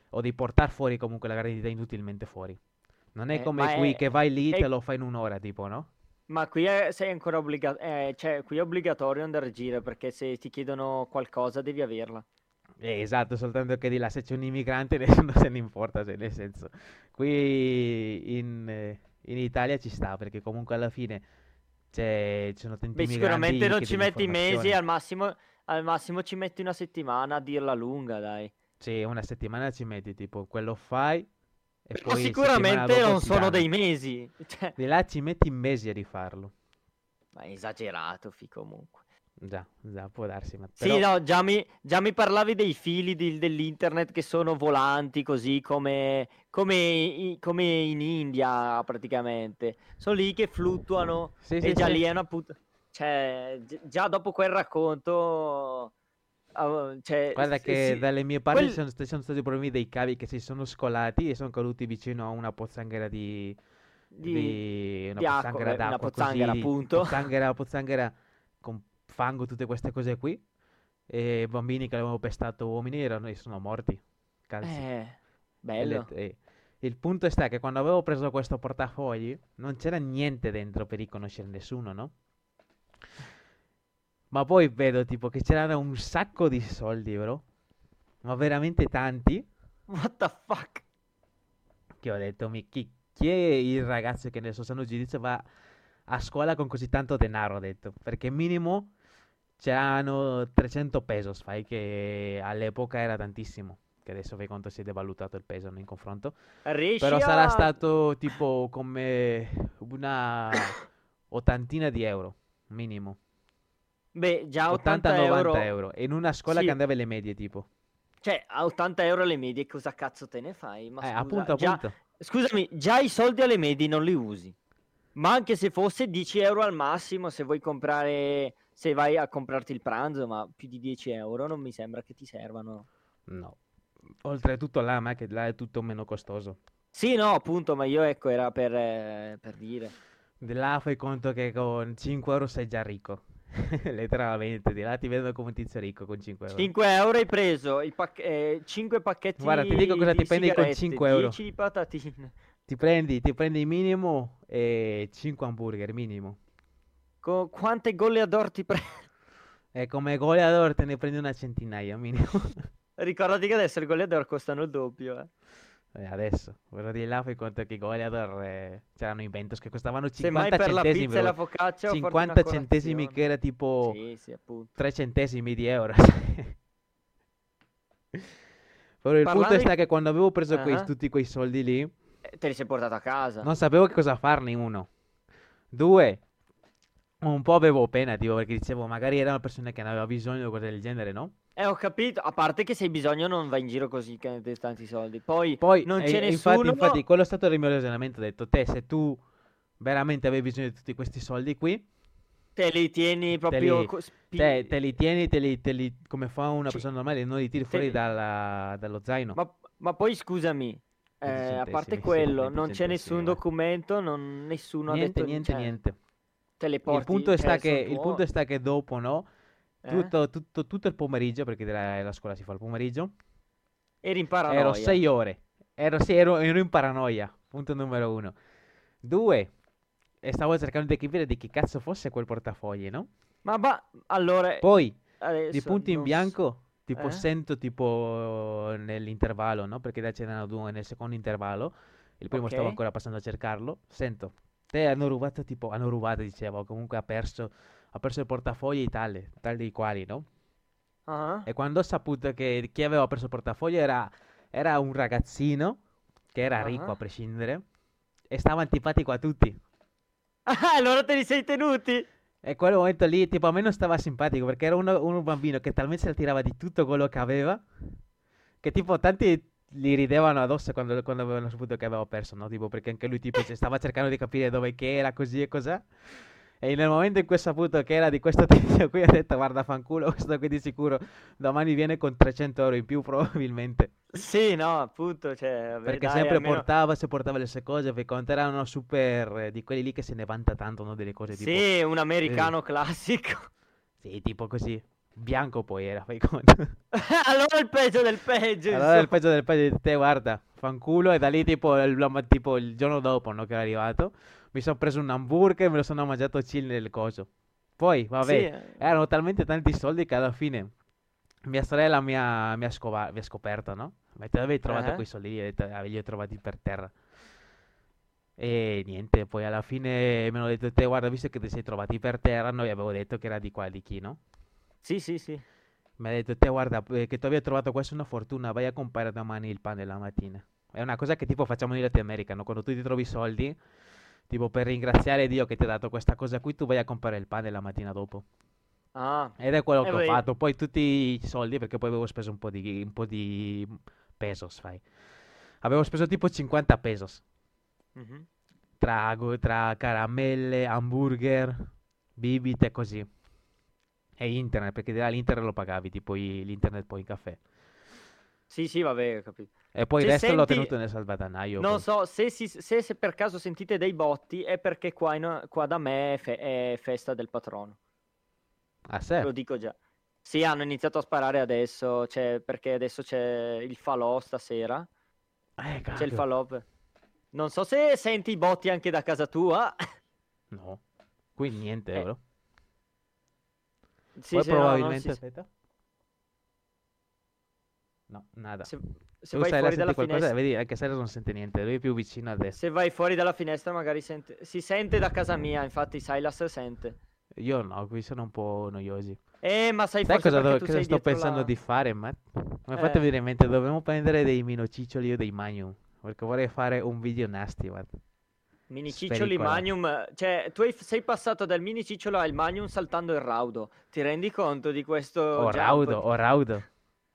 o di portare fuori comunque la garanzia inutilmente fuori. Non è Eh, come qui è- che vai lì è- te lo fai in un'ora, tipo, no? Ma qui è, sei ancora obbligato, cioè qui è obbligatorio andare a giro perché se ti chiedono qualcosa devi averla. Eh, esatto, soltanto che di là se c'è un immigrante nessuno se ne importa, cioè, nel senso, qui in, eh, in Italia ci sta, perché comunque alla fine c'è, ci sono tanti Beh, sicuramente non ci metti mesi, al massimo, al massimo ci metti una settimana a dirla lunga, dai. Sì, una settimana ci metti, tipo, quello fai e Però sicuramente non sono dei mesi. Cioè, Di là ci metti mesi a rifarlo. ma è esagerato, fi comunque. Già, già, può darsi, ma Sì, però... no, già mi, già mi parlavi dei fili di- dell'internet che sono volanti così come, come, come in India praticamente. Sono lì che fluttuano Sì, e sì, già sì. lì è una puttana. Cioè, gi- già dopo quel racconto... cioè, Guarda che sì, dalle mie parti quel- ci sono, st- sono stati problemi dei cavi che si sono scolati e sono caduti vicino a una pozzanghera di, di, di- una di acqua, pozzanghera beh, una d'acqua pozzanghera, così, appunto. pozzanghera, pozzanghera con fango, tutte queste cose qui. E bambini che avevano pestato uomini erano, e sono morti. Calzi. Eh, E bello. le- e- il punto sta che quando avevo preso questo portafogli non c'era niente dentro per riconoscere nessuno, no? Ma poi vedo tipo che c'erano un sacco di soldi, bro. Ma veramente tanti. What the fuck? Che ho detto, mi, chi, chi è il ragazzo che nel suo sano giudizio va a scuola con così tanto denaro, ho detto. Perché minimo c'erano 300 pesos, fai che all'epoca era tantissimo. Che adesso fai conto si è devalutato il peso in confronto. Riesci Però sarà stato tipo come una ottantina di euro, minimo. Beh, già 80 80-90 euro... euro. E in una scuola Sì. che andava alle medie, tipo. Cioè, a 80 euro alle medie cosa cazzo te ne fai? Ma Eh, scusa, appunto, già- appunto. Scusami, già i soldi alle medie non li usi. Ma anche se fosse 10 euro al massimo, se vuoi comprare, se vai a comprarti il pranzo, ma più di 10 euro non mi sembra che ti servano. No. Oltretutto là, ma che là è tutto meno costoso. Sì, no, appunto, ma io ecco, era per, eh, per dire. Di là fai conto che con 5 euro sei già ricco. Letteralmente, di là ti vedono come un tizio ricco con 5 euro. 5 euro hai preso i pac- eh, 5 pacchetti Guarda, ti dico cosa di ti prendi con sigarette, 5 euro. 10 di patatine. Ti prendi, ti prendi minimo e 5 hamburger, minimo. Co- quante goleador ti prendi? E come goleador te ne prendi una centinaia, minimo. Ricordati che adesso i goleador costano il doppio, eh. Eh, adesso, quello di là fai conto che i goleador eh, c'erano i Ventus che costavano Se mai 50 per la centesimi. la bro. focaccia o farti 50 una centesimi che era tipo Sì, sì, appunto. 3 centesimi di euro. Però il punto sta che quando avevo preso quei- Ah. tutti quei soldi lì, Eh, Te li sei portato a casa. non sapevo che cosa farne, uno. Due, un po' avevo pena, tipo, perché dicevo, magari erano persone che non avevano bisogno di cose del genere, no? Eh, ho capito. A parte che se hai bisogno non vai in giro così che hai tanti soldi. Poi, Poi, non e- c'è e nessuno. infatti, infatti, quello è stato il mio ragionamento. Ho detto, te, se tu veramente avevi bisogno di tutti questi soldi qui, Te li tieni proprio. li- co- spi- te, te li tieni, te li, te li- come fa una Ci- persona normale, non li tiri te fuori dalla- dallo zaino. Ma, ma poi scusami. eh, a parte quello, 20 non c'è nessun documento, non- nessuno niente, ha detto niente, cioè, niente. Te le Il punto, sta che, il punto sta che dopo, no? Eh? Tutto, tutto, tutto il pomeriggio, perché la, la scuola si fa il pomeriggio, Eri in paranoia. ero sei ore. Ero, sì, ero, ero in paranoia. Punto numero uno. Due, e stavo cercando di capire di chi cazzo fosse quel portafogli, no? Ma va, allora, Poi, di punti in bianco, tipo Eh? sento tipo nell'intervallo, no? Perché là c'erano due nel secondo intervallo. Il primo stavo Ok. ancora passando a cercarlo. Sento, te hanno rubato tipo, hanno rubato, dicevo, comunque ha perso, ha perso il portafoglio tale, tal dei quali, no? Ah, E quando ho saputo che chi aveva perso il portafoglio era, era un ragazzino, che era ricco Ah. a prescindere, e stava antipatico a tutti. Ah, allora te li sei tenuti? E quel momento lì, tipo, a me non stava simpatico perché era uno, un bambino che talmente se la tirava di tutto quello che aveva che, tipo, tanti gli ridevano addosso quando, quando avevano saputo che aveva perso, no? Tipo, perché anche lui, tipo, cioè, stava cercando di capire dove che era, così e cos'è. E nel momento in cui ho saputo che era di questo tizio qui, ho detto, guarda, fanculo, questo qui di sicuro domani viene con 300 euro in più, probabilmente. Sì, no, appunto, cioè, Perché dai, sempre almeno- portava, se portava le sue cose, perché conto erano super, eh, di quelli lì che se ne vanta tanto, no? Delle cose tipo... Sì, un americano classico. Sì, tipo così. Bianco poi era, fai conto. allora il peggio del peggio, Allora il insomma. peggio del peggio di te, guarda, fanculo. E da lì tipo il, tipo, il giorno dopo, no, che era arrivato, mi sono preso un hamburger e me lo sono mangiato chill nel coso. Poi, vabbè, Sì, eh. erano talmente tanti soldi che alla fine mia sorella mi ha, mi ha scova- mi ha scoperto, no? Detto, dove hai trovato Eh. quei soldi lì? Detto, "Ah, trovati per terra. E niente, poi alla fine mi hanno detto, te guarda, visto che ti sei trovati per terra, noi avevo detto che era di qua, di chi, no? Sì, sì, sì. Mi ha detto, te guarda, eh, che tu abbia trovato questa è una fortuna, vai a comprare domani il pane la mattina. È una cosa che tipo facciamo in Latin America, no? Quando tu ti trovi i soldi, tipo per ringraziare Dio che ti ha dato questa cosa qui, tu vai a comprare il pane la mattina dopo. Ah, Ed è quello Eh che ho fatto. Poi tutti i soldi, perché poi avevo speso un po' di, un po' di pesos, fai. Avevo speso tipo 50 pesos. mhm. Tra, tra caramelle, hamburger, bibite e così. E internet, perché di là l'internet lo pagavi, tipo l'internet poi in caffè. Sì, sì, vabbè, ho capito. E poi il resto l'ho senti- tenuto nel salvadanaio. Non poi. so, se, si- se- se per caso sentite dei botti è perché qua, in- qua da me è, fe- è festa del patrono. A Lo sé. dico già. Sì, hanno iniziato a sparare adesso, cioè, perché adesso c'è il falò stasera. Eh, C'è il falò. Non so se senti i botti anche da casa tua. No. Qui niente, Eh, bro. Sì, Poi sì, no, probabilmente... si- Aspetta. No, nada. se, se Tu vai stai fuori dalla qualcosa, finestra, vedi, anche se non sente niente, lui è più vicino a te. se vai fuori dalla finestra magari sente- si sente da casa mia, infatti Silas sente. Io no, qui sono un po' noiosi. Eh, ma sai, Sai cosa, perché do- tu cosa sto pensando la... di fare, Matt? Mi ha Eh. fatto venire in mente, dovremmo prendere dei minociccioli o dei magnum. Perché vorrei fare un video nasty, Matt. Mini ciccioli. Magnum, cioè tu sei passato dal mini cicciolo al Magnum saltando il raudo. Ti rendi conto di questo O jump? raudo, o raudo.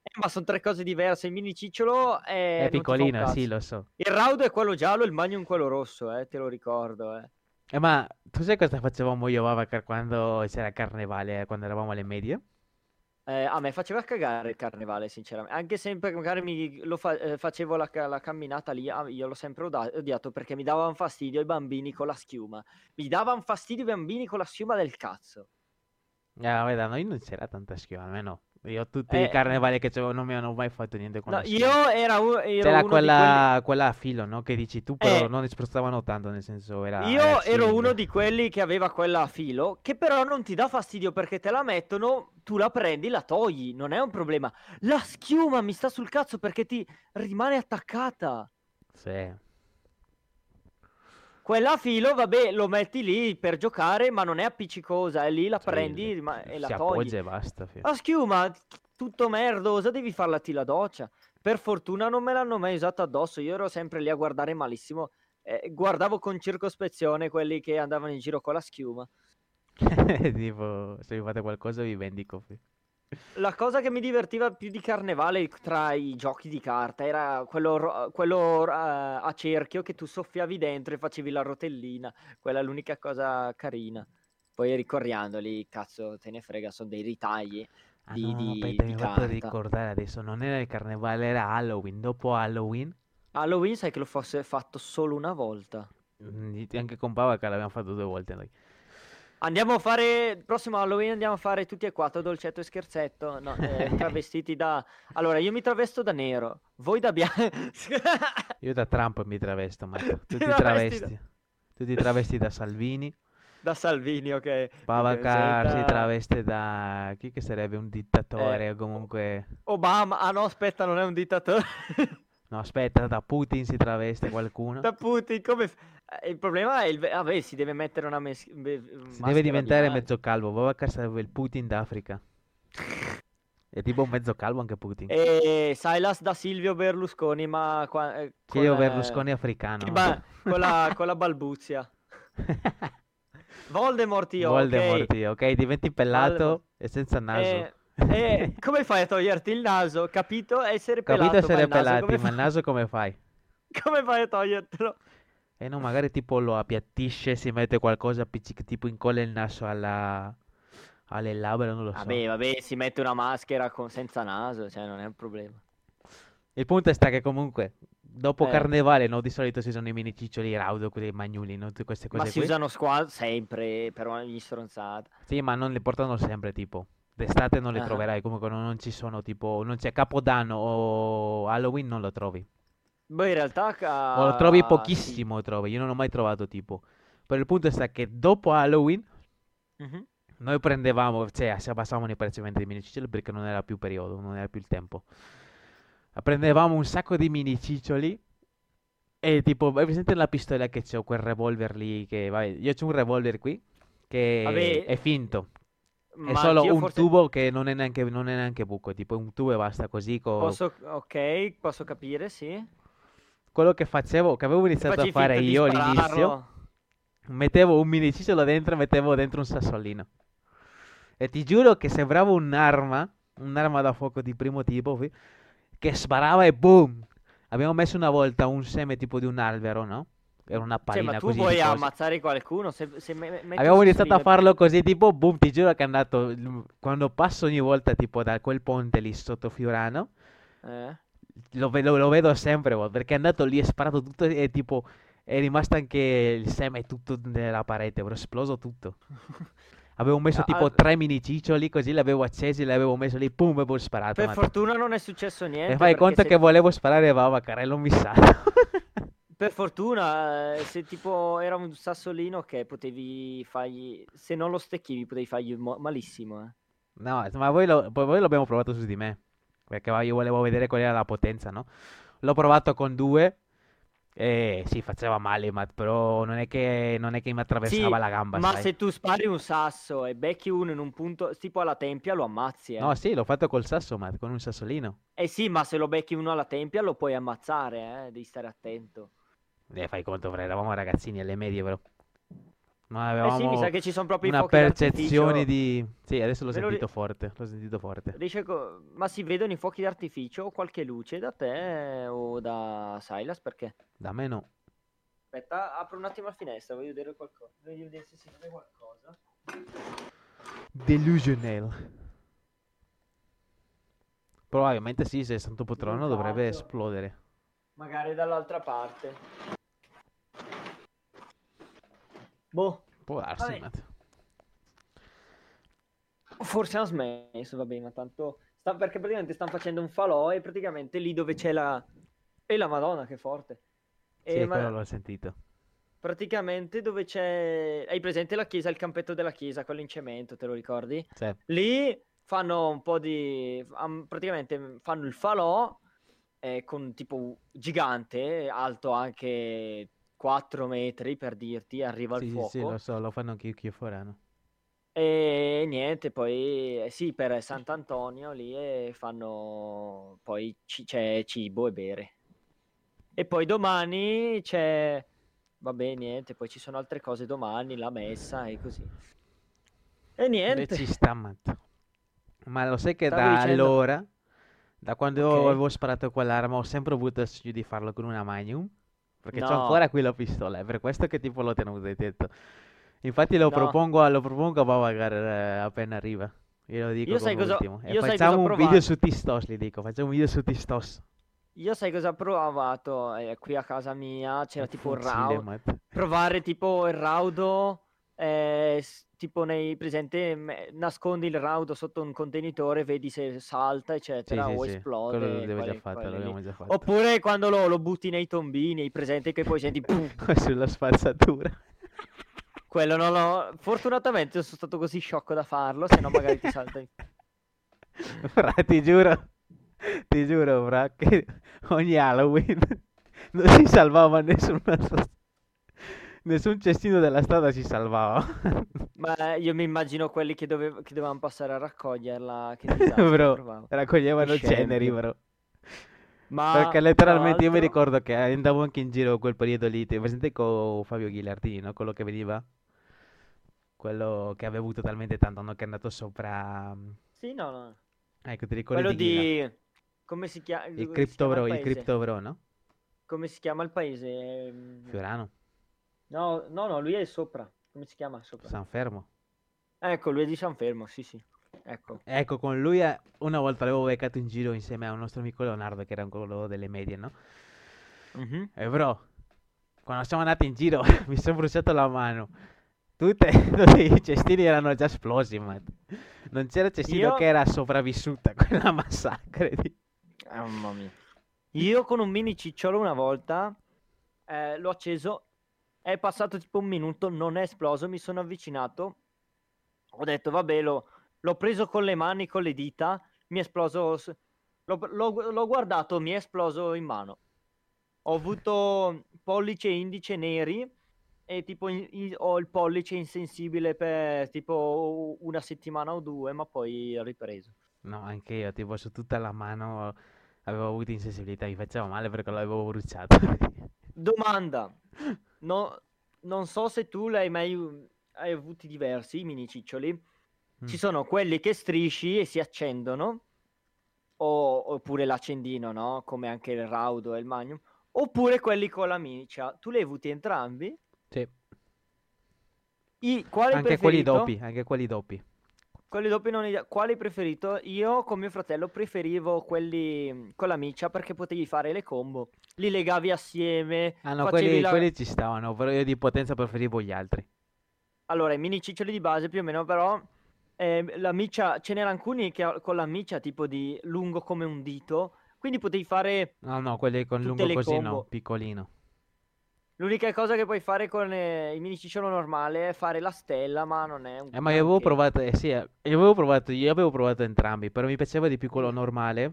Eh, ma sono tre cose diverse. Il mini cicciolo è, È un piccolino, sì, lo so. Il raudo è quello giallo, il Magnum quello rosso, eh, te lo ricordo, eh. Eh, ma tu sai cosa facevamo io, Babacar, quando c'era carnevale, eh, quando eravamo alle medie? Eh, a me faceva cagare il carnevale, sinceramente. Anche sempre magari mi lo fa- eh, facevo la, la camminata lì, ah, io l'ho sempre odiato perché mi davano fastidio i bambini con la schiuma. Mi davano fastidio i bambini con la schiuma del cazzo. Eh, vabbè, da noi non c'era tanta schiuma, almeno. Io tutti Eh, i carnevali che c'avevo non mi hanno mai fatto niente con No, io era un- ero C'era quella, quella a filo, no? Che dici tu, però Eh. non spruzzavano tanto, nel senso era... quelli... era Io ero uno di quelli che aveva quella a filo, che però non ti dà fastidio perché te la mettono, tu la prendi, la togli, non è un problema. La schiuma mi sta sul cazzo perché ti rimane attaccata. Sì. Quella a filo, vabbè, lo metti lì per giocare, ma non è appiccicosa, è lì la Sì, prendi le- rima- e la si togli. appoggia e basta. fi. La schiuma, tutto merdosa, devi farla ti la doccia. Per fortuna non me l'hanno mai usata addosso, io ero sempre lì a guardare malissimo. eh, guardavo con circospezione quelli che andavano in giro con la schiuma. Tipo, se vi fate qualcosa vi vendico. fi. La cosa che mi divertiva più di carnevale tra i giochi di carta era quello, quello, eh, a cerchio che tu soffiavi dentro e facevi la rotellina. Quella è l'unica cosa carina. Poi ricorriandoli, cazzo, te ne frega, sono dei ritagli Ah di, no, di- aspetta, di carta. ricordare adesso, non era il carnevale, era Halloween. Dopo Halloween, Halloween sai che lo fosse fatto solo una volta. mm, anche con Pavaca l'abbiamo fatto due volte noi. Andiamo a fare, il prossimo Halloween andiamo a fare tutti e quattro dolcetto e scherzetto, no, eh, travestiti da... Allora, io mi travesto da nero, voi da bianco... Io da Trump mi travesto, ma tu ti travesti da- travesti. Tu ti travesti da Salvini, da Salvini, ok. Pavaca si Senta- traveste da... chi che sarebbe un dittatore o comunque... Obama, ah no, aspetta, non è un dittatore. No, aspetta, da Putin si traveste qualcuno. da Putin, come... eh, Il problema è il... Vabbè, si deve mettere una mes- Si deve diventare bianca. mezzo calvo. Pavaca sarebbe il Putin d'Africa. È tipo un mezzo calvo anche Putin. E Silas da Silvio Berlusconi, ma... Qua, eh, con, Silvio eh, Berlusconi africano. ba- con, la, con la balbuzia. Voldemort io, Voldemort, io, ok? Diventi pellato Voldemort. e senza naso. Eh, eh, come fai a toglierti il naso? Capito? Essere Capito pelato, ma essere naso pelati, ma il naso come fai? Come fai a togliertelo? E no, magari tipo lo appiattisce, si mette qualcosa tipo incolla il naso alla... alle labbra, non lo so. Vabbè, vabbè, si mette una maschera con- senza naso, cioè non è un problema. Il punto sta che comunque, dopo Eh. Carnevale, no, di solito si sono i mini ciccioli raudo, quelli magnuli, no? Tutte queste Ma cose si qui. usano squad sempre per ogni stronzata. Sì, ma non le portano sempre, tipo. D'estate non le Ah. troverai, comunque non, non ci sono, tipo, non c'è Capodanno o Halloween, non lo trovi. Boh, in realtà... ca- O lo trovi sì. pochissimo, trovi. Io non ho mai trovato, tipo. Però il punto sta che dopo Halloween Mhm. noi prendevamo, cioè, si abbassavano i prezzi ovviamente dei mini ciccioli perché non era più periodo, non era più il tempo. Prendevamo un sacco di mini ciccioli e tipo, hai presente la pistola che c'ho, quel revolver lì che, vabbè, io c'ho un revolver qui che Vabbè, è finto. È solo un forse tubo che non è neanche, non è neanche buco, tipo un tubo e basta così. co- Posso... Ok, posso capire, sì. Quello che facevo, che avevo iniziato a fare io all'inizio, mettevo un mini cicciolo dentro e mettevo dentro un sassolino. E ti giuro che sembrava un'arma, un'arma da fuoco di primo tipo, che sparava e boom! Abbiamo messo una volta un seme tipo di un albero, no? Era una Cioè, pallina ma tu così vuoi ammazzare qualcuno? Se, se me- un Abbiamo iniziato a farlo così, tipo, boom, ti giuro che è andato. Quando passo ogni volta, tipo, da quel ponte lì sotto Fiorano, Eh? Lo, lo- lo vedo sempre, boh, perché è andato lì, è sparato tutto e tipo, è rimasto anche il seme tutto nella parete, bro, è esploso tutto. Avevo messo Ah, tipo ah. tre mini ciccioli, così li avevo accesi, li avevo messo lì, pum, ho sparato. Per ma- fortuna non è successo niente. E fai conto se- che volevo sparare Bava, carello missato. Per fortuna, eh, se tipo era un sassolino che potevi fargli... Se non lo stecchivi potevi fargli mo- malissimo, eh. No, ma voi, lo, voi l'abbiamo provato su di me. Perché io volevo vedere qual era la potenza, no? L'ho provato con due. E sì, faceva male, ma però non è che, non è che mi attraversava Sì, la gamba, Ma sai? se tu spari un sasso e becchi uno in un punto, tipo alla tempia, lo ammazzi, eh. No, sì, l'ho fatto col sasso, ma con un sassolino. Eh sì, ma se lo becchi uno alla tempia lo puoi ammazzare, eh. Devi stare attento. Eh, fai conto, fra, eravamo ragazzini alle medie, però. Non Eh sì, mi avevamo sa che ci sono proprio una percezione d'artificio. di... Sì, adesso l'ho Ve lo ri- sentito forte, l'ho sentito forte. Co- Ma si vedono i fuochi d'artificio o qualche luce da te o da Silas? Perché? Da me no. Aspetta, apro un attimo la finestra, voglio vedere qualcosa. Voglio vedere se si vede qualcosa. Delusional. Probabilmente sì, se il Santo Patrono dovrebbe esplodere. Magari dall'altra parte. Boh, Può darsi. Matt. forse hanno smesso, vabbè, ma tanto... sta- perché praticamente stanno facendo un falò e praticamente lì dove c'è la... E la Madonna, che forte. Sì, E ma- quello l'ho sentito. praticamente dove c'è... Hai presente la chiesa, il campetto della chiesa, quello in cemento, te lo ricordi? Sì. Lì fanno un po' di... am- praticamente fanno il falò eh, con tipo gigante, alto anche 4 metri per dirti, arriva il Sì, sì, fuoco. sì, lo so, lo fanno anche io forano. E niente, poi eh, sì, per Sant'Antonio lì e fanno poi ci- c'è cibo e bere. E poi domani c'è, vabbè, niente, poi ci sono altre cose domani, la messa e così. E E niente. ci sta, Matt. Ma lo sai che Stavo da dicendo- allora, da quando Ok. avevo sparato quell'arma, ho sempre avuto il sogno di farlo con una Magnum. Perché c'ho No. ancora qui la pistola, è per questo che tipo l'ho tenuto detto. Infatti lo No. propongo, lo propongo a Babagar eh, appena arriva. Io lo dico Io sai cosa- ultimo. E facciamo un video su Tistos, gli dico. Facciamo un video su Tistos. Io sai cosa ho provato eh, qui a casa mia? C'era Un tipo il fucile, raudo. Provare tipo il raudo. Eh, tipo nei presente me- nascondi il raudo sotto un contenitore, vedi se salta, Sì, eccetera, sì, o sì. esplode. Già quelle- fatto, quelle lì. l'abbiamo già fatto. Oppure quando lo, lo butti nei tombini, hai presente che poi senti Sulla spazzatura. quello non l'ho. Fortunatamente non sono stato così sciocco da farlo, se no magari ti salta in... Fra, ti giuro, ti giuro, fra, che ogni Halloween non si salvava nessuno. Nessun cestino della strada si salvava. Ma eh, io mi immagino quelli che, dovev- che dovevano passare a raccoglierla. Che disastro, Bro, raccoglievano scemi. ceneri, bro. Ma Perché letteralmente io mi ricordo che andavo anche in giro quel periodo lì, ti presente con Fabio Ghilardini, no? Quello che veniva? Quello che aveva avuto talmente tanto, no? Che è andato sopra... Sì, no, no. Ecco, ti ricordi Quello di di... Come si chiama? Il Crypto Bro, il? Crypto Bro, no? Come si chiama il paese? Fiorano, No, no, no, lui è sopra. Come si chiama sopra? San Fermo. Ecco, lui è di San Fermo, sì, sì. Ecco. Ecco, con lui una volta l'avevo beccato in giro insieme a un nostro amico Leonardo, che era quello delle medie, no? Mhm. E bro, quando siamo andati in giro mi sono bruciato la mano. Tutti i cestini erano già esplosi, man. Non c'era cestino Io- che era sopravvissuta a quella massacre. di- Mamma mia. Io con un mini cicciolo una volta eh, l'ho acceso, è passato tipo un minuto, non è esploso, mi sono avvicinato, ho detto vabbè, lo- l'ho preso con le mani, con le dita, mi è esploso, l'ho, l'ho- l'ho guardato, mi è esploso in mano. Ho avuto pollice e indice neri e tipo in- in- ho il pollice insensibile per tipo una settimana o due, ma poi ho ripreso. No, anche io, tipo su tutta la mano avevo avuto insensibilità, mi faceva male perché l'avevo bruciato. Domanda, no- non so se tu l'hai mai hai avuti diversi i mini ciccioli. Ci Mm. sono quelli che strisci e si accendono, o- oppure l'accendino, no? Come anche il raudo e il magnum, oppure quelli con la micia. Tu li hai avuti entrambi? Sì, I, anche quelli preferito? doppi, anche quelli doppi. Quelli doppi non li... Quale hai preferito? Io con mio fratello preferivo quelli mm, con la micia perché potevi fare le combo. Li legavi assieme, Ah no, quelli, la- quelli ci stavano, però io di potenza preferivo gli altri. Allora, i mini ciccioli di base più o meno, però ehm, la miccia, ce n'erano alcuni che con la miccia tipo di lungo come un dito, quindi potevi fare No, no, quelli con lungo così no, combo. piccolino. L'unica cosa che puoi fare con eh, i mini cicciolo normale è fare la stella, ma non è un Eh, ma io avevo provato, eh sì, eh, io avevo provato, io avevo provato entrambi, però mi piaceva di più quello normale,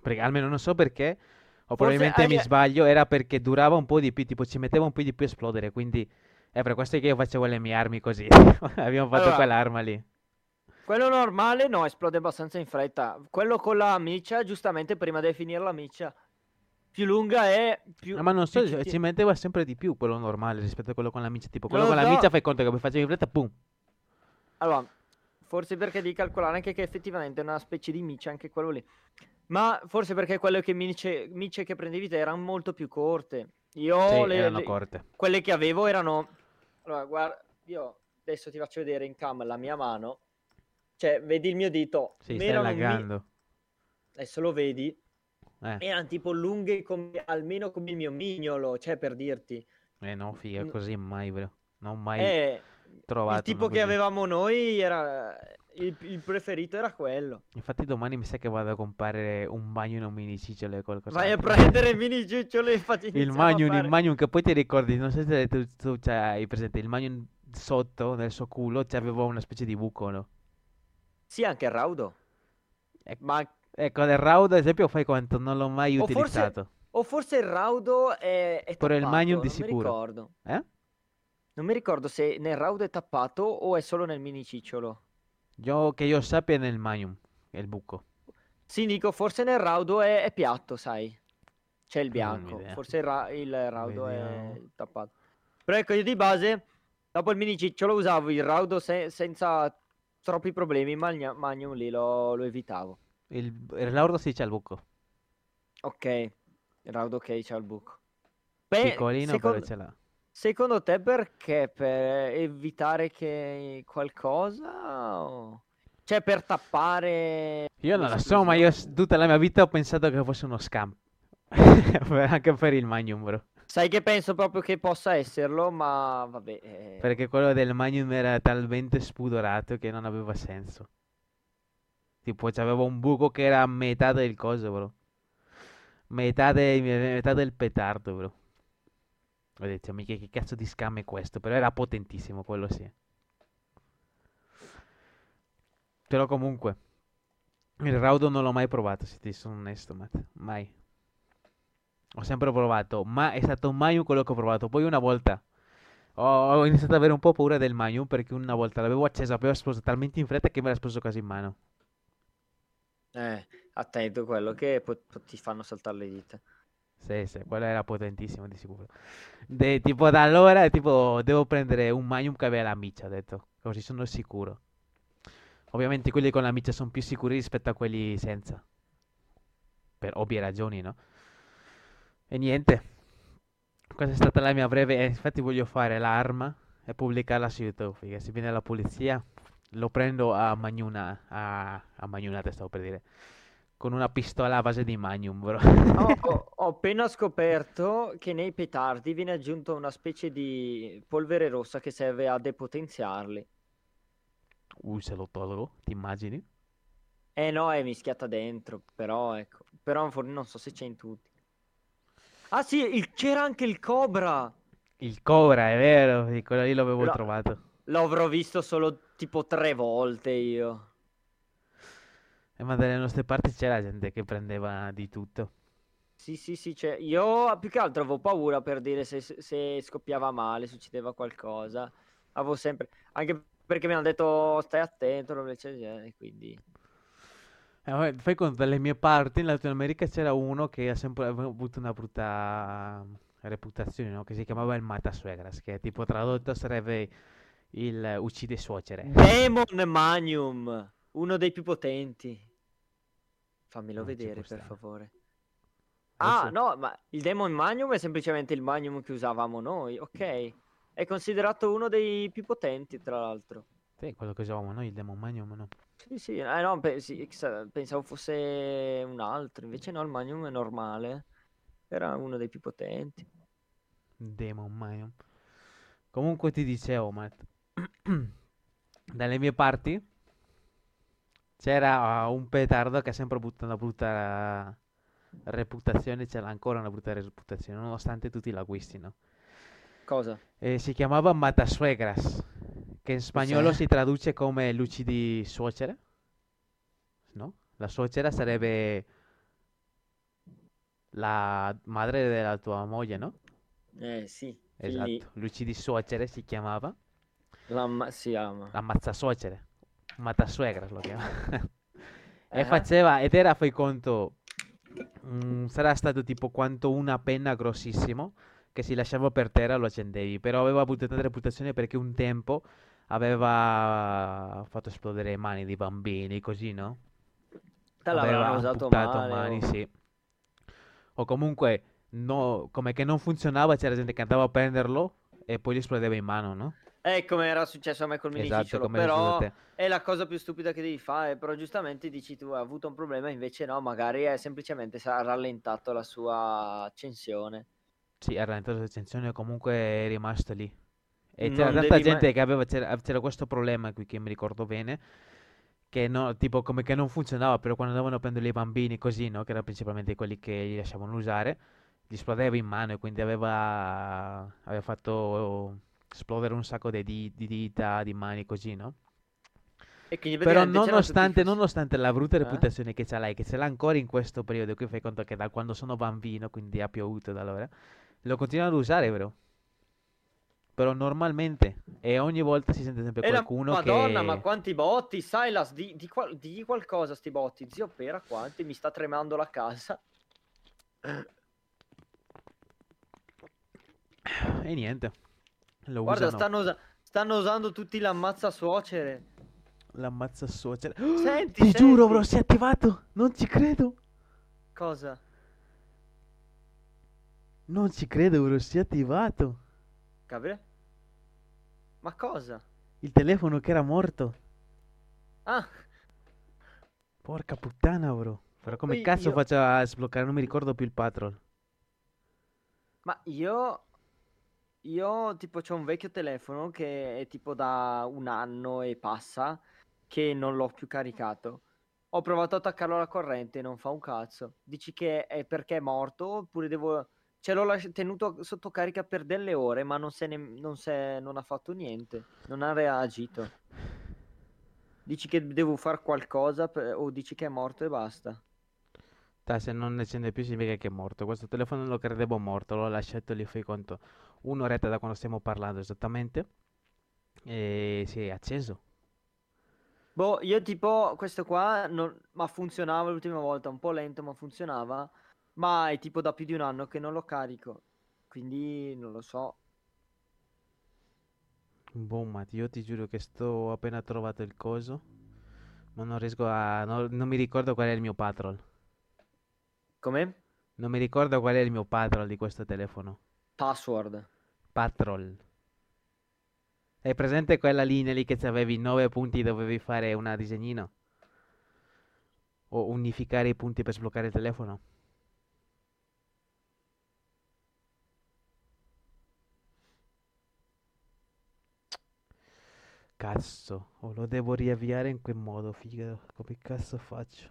perché almeno non so perché, o probabilmente hai- mi sbaglio, era perché durava un po' di più, tipo ci metteva un po' di più a esplodere, quindi è per questo che io facevo le mie armi così, abbiamo fatto Allora, quell'arma lì. Quello normale no, esplode abbastanza in fretta. Quello con la miccia, giustamente prima devi finire la miccia. Più lunga è più... Ah, ma non so, ci ci tie- ci metteva sempre di più quello normale rispetto a quello con la miccia, tipo quello Lo con la so. miccia fai conto che poi facevi in fretta, boom. Allora, forse perché devi calcolare anche che effettivamente è una specie di miccia anche quello lì. Ma forse perché quelle che mice, micce che prendevi te erano molto più corte. Io Sì, le- erano le- corte. quelle che avevo erano... Allora, guarda, io adesso ti faccio vedere in cam la mia mano. Cioè, vedi il mio dito. Sì, Mi stai mi-. Adesso lo vedi. Eh, Erano tipo lunghe come- almeno come il mio mignolo, cioè per dirti. eh no, figa, così mai, bro. Non mai Eh, trovato il tipo che avevamo noi era... Il, il preferito era quello. Infatti domani mi sa che vado a comprare un un mini cicciolo e qualcosa. Vai a prendere il mini e facci Il Magnum, il fare- Magnum che poi ti ricordi, non so se tu, tu c'hai presente, il Magnum sotto nel suo culo c'aveva una specie di buco, no? Sì, anche il raudo. Ec- Ma... Ecco, nel Raud ad esempio fai conto, non l'ho mai O forse- utilizzato. O forse il raudo è, è Però il Magnum di non sicuro. mi ricordo. Eh? Non mi ricordo se nel raudo è tappato o è solo nel mini cicciolo. Io, che io sappia è nel Magnum, è il buco. Sì, dico, forse nel raudo è, è piatto, sai. C'è il Non bianco. Forse il, ra- il raudo è Vediamo. tappato. Però ecco, io di base, dopo il mini cicciolo usavo il raudo se- senza troppi problemi, Magna- Magnum lì lo, lo evitavo. Il, il Lauro sì c'è il buco. Ok, il round ok c'ha il buco. Beh, Piccolino secondo, però ce l'ha. secondo te perché? Per evitare che qualcosa? o- Cioè per tappare... Io non lo so, ma io tutta la mia vita ho pensato che fosse uno scam. Anche per il Magnum, bro. Sai che penso proprio che possa esserlo, ma vabbè. eh, Perché quello del Magnum era talmente spudorato che non aveva senso. Tipo, c'aveva un buco che era metà del coso, bro. Metà, de- metà del petardo, bro. Ho detto, mica che cazzo di scam è questo? Però era potentissimo, quello sì. Però comunque, il raudo non l'ho mai provato, se ti sono onesto, Matt. Mai. Ho sempre provato, ma è stato mai quello che ho provato. Poi una volta ho, ho iniziato ad avere un po' paura del Magnum perché una volta l'avevo acceso, aveva esploso talmente in fretta che me l'ha esploso quasi in mano. Eh, attento quello che po- ti fanno saltare le dita. Sì, sì, quello era potentissimo di sicuro. De- tipo da allora, tipo, devo prendere un Magnum che aveva la miccia, ho detto, così sono sicuro. Ovviamente quelli con la miccia sono più sicuri rispetto a quelli senza. Per ovvie ragioni, no? E niente. Questa è stata la mia breve. e infatti voglio fare l'arma e pubblicarla su YouTube. Perché se viene la polizia, lo prendo a Magnuna. A, a Magnunate, stavo per dire. Con una pistola a base di Magnum, bro. Ho, ho- ho appena scoperto che nei petardi viene aggiunto una specie di polvere rossa che serve a depotenziarli. Uh, se lo tolgo, ti immagini? Eh no, è mischiata dentro, però ecco. Però non so se c'è in tutti. Ah sì, il- c'era anche il Cobra! Il Cobra, è vero, quello lì l'avevo Lo- trovato. L'avrò visto solo tipo tre volte io. Eh, ma dalle nostre parti c'era gente che prendeva di tutto. Sì, sì, sì, cioè, io più che altro avevo paura per dire se, se scoppiava male, succedeva qualcosa. Avevo sempre, anche perché mi hanno detto stai attento, robe del genere, quindi... Eh, fai conto, dalle mie parti in Latino America c'era uno che ha sempre avuto una brutta reputazione, no? Che si chiamava il Matasuegras, che tipo tradotto sarebbe il uccide suocere. Demon Magnum, uno dei più potenti. Fammelo Non vedere, per favore. Ah, no, ma il Demon Magnum è semplicemente il Magnum che usavamo noi, ok. È considerato uno dei più potenti, tra l'altro. Sì, quello che usavamo noi, il Demon Magnum, no? Sì, sì, eh, no, pe- sì, sa- pensavo fosse un altro, invece no, il Magnum è normale. Era uno dei più potenti. Demon Magnum. Comunque ti dicevo, Matt, dalle mie parti c'era uh, un petardo che ha sempre avuto una brutta reputazione, ce l'ha ancora una brutta reputazione, nonostante tutti l'acquistino. Cosa? E si chiamava Matasuegras, che in spagnolo Cos'è? si traduce come luci di suocera, no? La suocera sarebbe la madre della tua moglie, no? Eh, sì, quindi Esatto, luci di suocere si chiamava, la ma- si ama. ammazza-suocere, Matasuegras lo chiama. E Eh. faceva, ed era, fai conto, mm, sarà stato tipo quanto una penna grossissimo, che si lasciava per terra lo accendevi, però aveva avuto tanta reputazione perché un tempo aveva fatto esplodere mani di bambini, così, no? Te l'avranno Aveva usato male. mani, o- sì. O comunque, no, come che non funzionava, c'era gente che andava a prenderlo e poi gli esplodeva in mano, no? Eh, come era successo a me col Esatto, minicicciolo, a però è la cosa più stupida che devi fare, però giustamente dici tu hai avuto un problema, invece no, magari è semplicemente ha rallentato la sua accensione. Sì, ha rallentato l'accensione e comunque è rimasto lì. E Non c'era tanta devi mai- gente che aveva, c'era, c'era questo problema qui che mi ricordo bene, che no, tipo come che non funzionava, però quando andavano a prendere i bambini così, no, che erano principalmente quelli che gli lasciavano usare, gli esplodeva in mano e quindi aveva, aveva fatto esplodere un sacco di, di- di dita, di mani così, no? E quindi Però nonostante, nonostante la brutta Eh? reputazione che ce l'hai, che ce l'ha ancora in questo periodo, qui fai conto che da quando sono bambino, quindi ha piovuto da allora, lo continuano ad usare, bro. Però normalmente, e ogni volta si sente sempre E la qualcuno Madonna, che... ma quanti botti, Silas, di, di, qual- digli qualcosa sti botti, zio Pera, quanti, mi sta tremando la casa. E niente, lo Guarda, usano. stanno, stanno usando tutti l'ammazza suocere. L'ammazza suocera. Senti, Ti giuro, senti. bro, si è attivato. Non ci credo. Cosa? Non ci credo, bro, si è attivato. Gabriele? Ma cosa? Il telefono che era morto. Ah, Porca puttana, bro. Però come Poi cazzo io- faccio a sbloccare? Non mi ricordo più il patrol. ma io... Io tipo c'ho un vecchio telefono che è tipo da un anno e passa che non l'ho più caricato. Ho provato a attaccarlo alla corrente non fa un cazzo. Dici che è perché è morto oppure devo... Ce l'ho lasci- tenuto sotto carica per delle ore ma non, se ne... non, se... non ha fatto niente. Non ha reagito. Dici che devo fare qualcosa per- o dici che è morto e basta. Dai, se non accende più significa che è morto. Questo telefono lo credevo morto. L'ho lasciato lì, fai conto. Un'oretta da quando stiamo parlando esattamente. E si è acceso. Boh, io tipo questo qua, non... ma funzionava l'ultima volta, un po' lento ma funzionava, ma è tipo da più di un anno che non lo carico, quindi non lo so. Boh, ma io ti giuro che sto appena trovato il coso. Ma non riesco a. no- non mi ricordo qual è il mio patrol. Come? Non mi ricordo qual è il mio patrol di questo telefono. Password. Patrol. Hai presente quella linea lì che avevi 9 punti e dovevi fare una disegnino? O unificare i punti per sbloccare il telefono? Cazzo, o lo devo riavviare in quel modo, figa. Come cazzo faccio?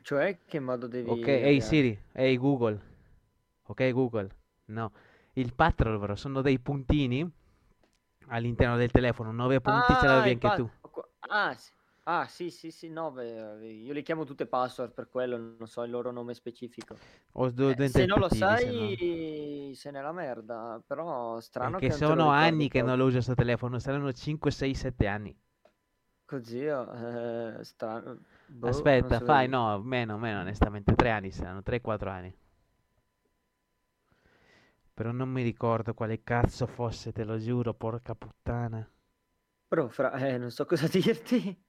Cioè, che modo devi... Ok, ehi avviare? Siri, ehi Google. Ok Google. No, il patrol, bro, sono dei puntini all'interno del telefono. 9 punti ce l'avevi Ah, anche il tu. Ah, sì. Ah, sì, sì, sì, no, beh, io li chiamo tutte password per quello, non so il loro nome specifico. Due Eh, se non lo pettini, se no. sai, sei nella merda, però strano Perché che sono anni che non lo uso sto telefono, saranno 5, 6, 7 anni. Così, eh, strano. Boh, Aspetta, fai, no, meno, meno, onestamente, 3 anni saranno, 3, 4 anni. Però non mi ricordo quale cazzo fosse, te lo giuro, porca puttana. Però, fra, eh, non so cosa dirti.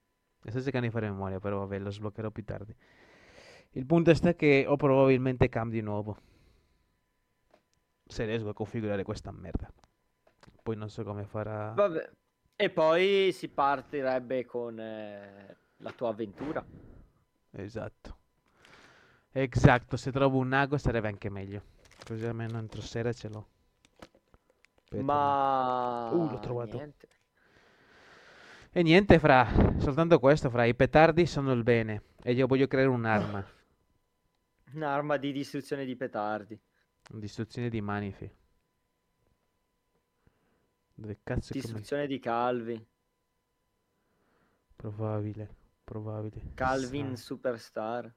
Sto cercando di fare memoria, però vabbè, lo sbloccherò più tardi. Il punto sta che ho probabilmente cam di nuovo. Se riesco a configurare questa merda. Poi non so come farà. Vabbè. E poi si partirebbe con eh, la tua avventura. Esatto. Esatto, se trovo un ago sarebbe anche meglio. Così almeno entro sera ce l'ho. Ma... Uh, l'ho trovato. niente. E niente, fra, soltanto questo, fra, i petardi sono il bene. E io voglio creare un'arma. Un'arma di distruzione di petardi. Distruzione di manifi. Dove cazzo come... Distruzione di Calvi. Probabile, probabile. Calvin Sa- Superstar.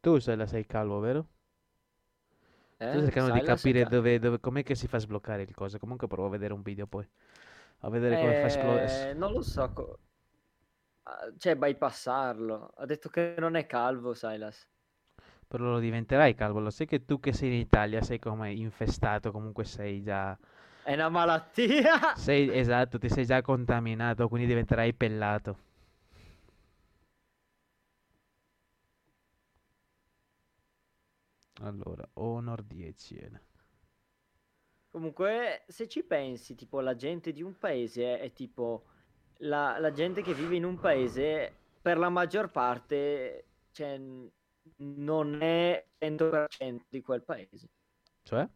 Tu sei la sei calvo, vero? Eh? Sto cercando di Silas è capire ca- dove, dove, com'è che si fa sbloccare il coso. Comunque provo a vedere un video poi. A vedere come fa esplodere. Eh, non lo so. co- ah, Cioè, bypassarlo. Ha detto che non è calvo, Silas. Però lo diventerai calvo. Lo sai che tu che sei in Italia sei come infestato. Comunque sei già. È una malattia. Sei esatto, ti sei già contaminato. Quindi diventerai pellato. Allora, Honor 10. eh. Comunque, se ci pensi, tipo, la gente di un paese è tipo la, la gente che vive in un paese, per la maggior parte, cioè, non è 100% di quel paese. Cioè?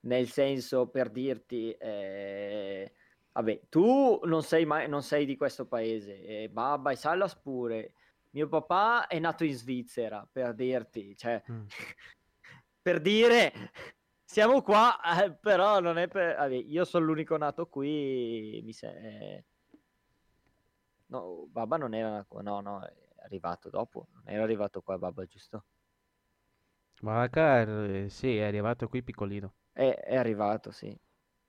Nel senso, per dirti, eh, vabbè, tu non sei mai, non sei di questo paese, e Babba e Silas pure. Mio papà è nato in Svizzera, per dirti, cioè, Mm. per dire, siamo qua, eh, però non è per... vabbè, io sono l'unico nato qui, mi sa... eh, No, Babba non era no, no, è arrivato dopo, non era arrivato qua Babba, giusto? Vaca, eh, sì, è arrivato qui piccolino. È, è arrivato, sì,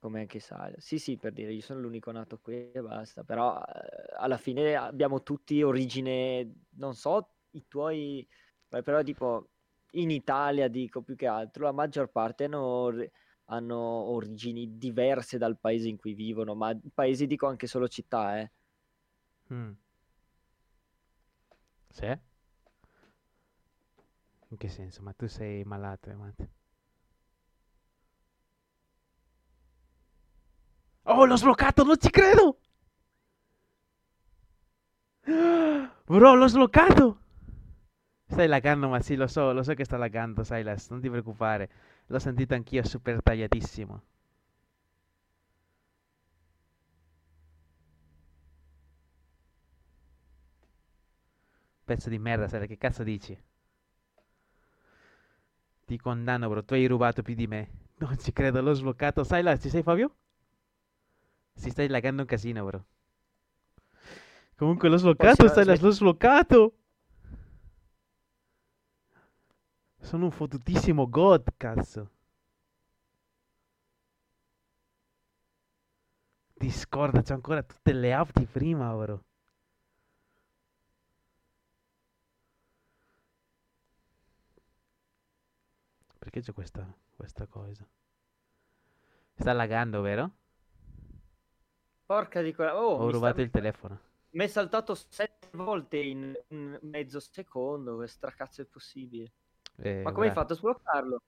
come anche Sale. Sì, sì, per dire, io sono l'unico nato qui e basta, però eh, alla fine abbiamo tutti origine, non so, i tuoi, beh, però tipo in Italia dico più che altro, la maggior parte hanno hanno origini diverse dal paese in cui vivono, ma paesi dico anche solo città, eh. Mm. Sì? In che senso? Ma tu sei malato, eh, Oh, l'ho sbloccato, non ci credo! Bro, l'ho sbloccato! Stai laggando, ma sì, lo so, lo so che sta laggando, Silas, non ti preoccupare. L'ho sentito anch'io super tagliatissimo. Pezzo di merda, sai che cazzo dici? Ti condanno, bro, tu hai rubato più di me. Non ci credo, l'ho sbloccato. Silas, ci sei Fabio? Si stai laggando un casino, bro. Comunque l'ho sbloccato, aspe- l'ho sbloccato. Sono un fottutissimo god, cazzo. Discord, c'ho ancora tutte le app di prima, bro. Perché c'è questa, questa cosa? Sta laggando, vero? Porca di quella... Oh, Ho rubato sta- il telefono. mi è saltato sette volte in mezzo secondo, che stracazzo è possibile? Eh, Ma come hai fatto a sbloccarlo?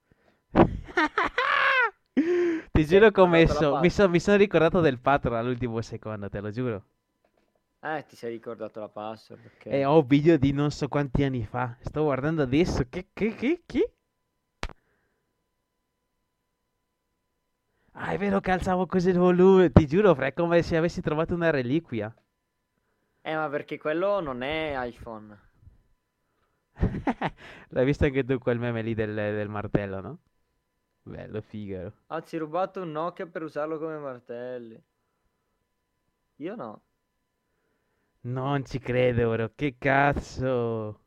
Ti giuro che ho messo. Mi, so- mi sono ricordato del patron all'ultimo secondo, te lo giuro. Eh, ti sei ricordato la password, ok. E ho video di non so quanti anni fa. Sto guardando adesso. Che, che, che, che? Ah, è vero che alzavo così il volume. Ti giuro, fra, è come se avessi trovato una reliquia. Eh, ma perché quello non è iPhone. L'hai visto anche tu quel meme lì del, del martello, no? Bello, figaro. Anzi, hai rubato un Nokia per usarlo come martelli. Io no. Non ci credo, bro. Che cazzo?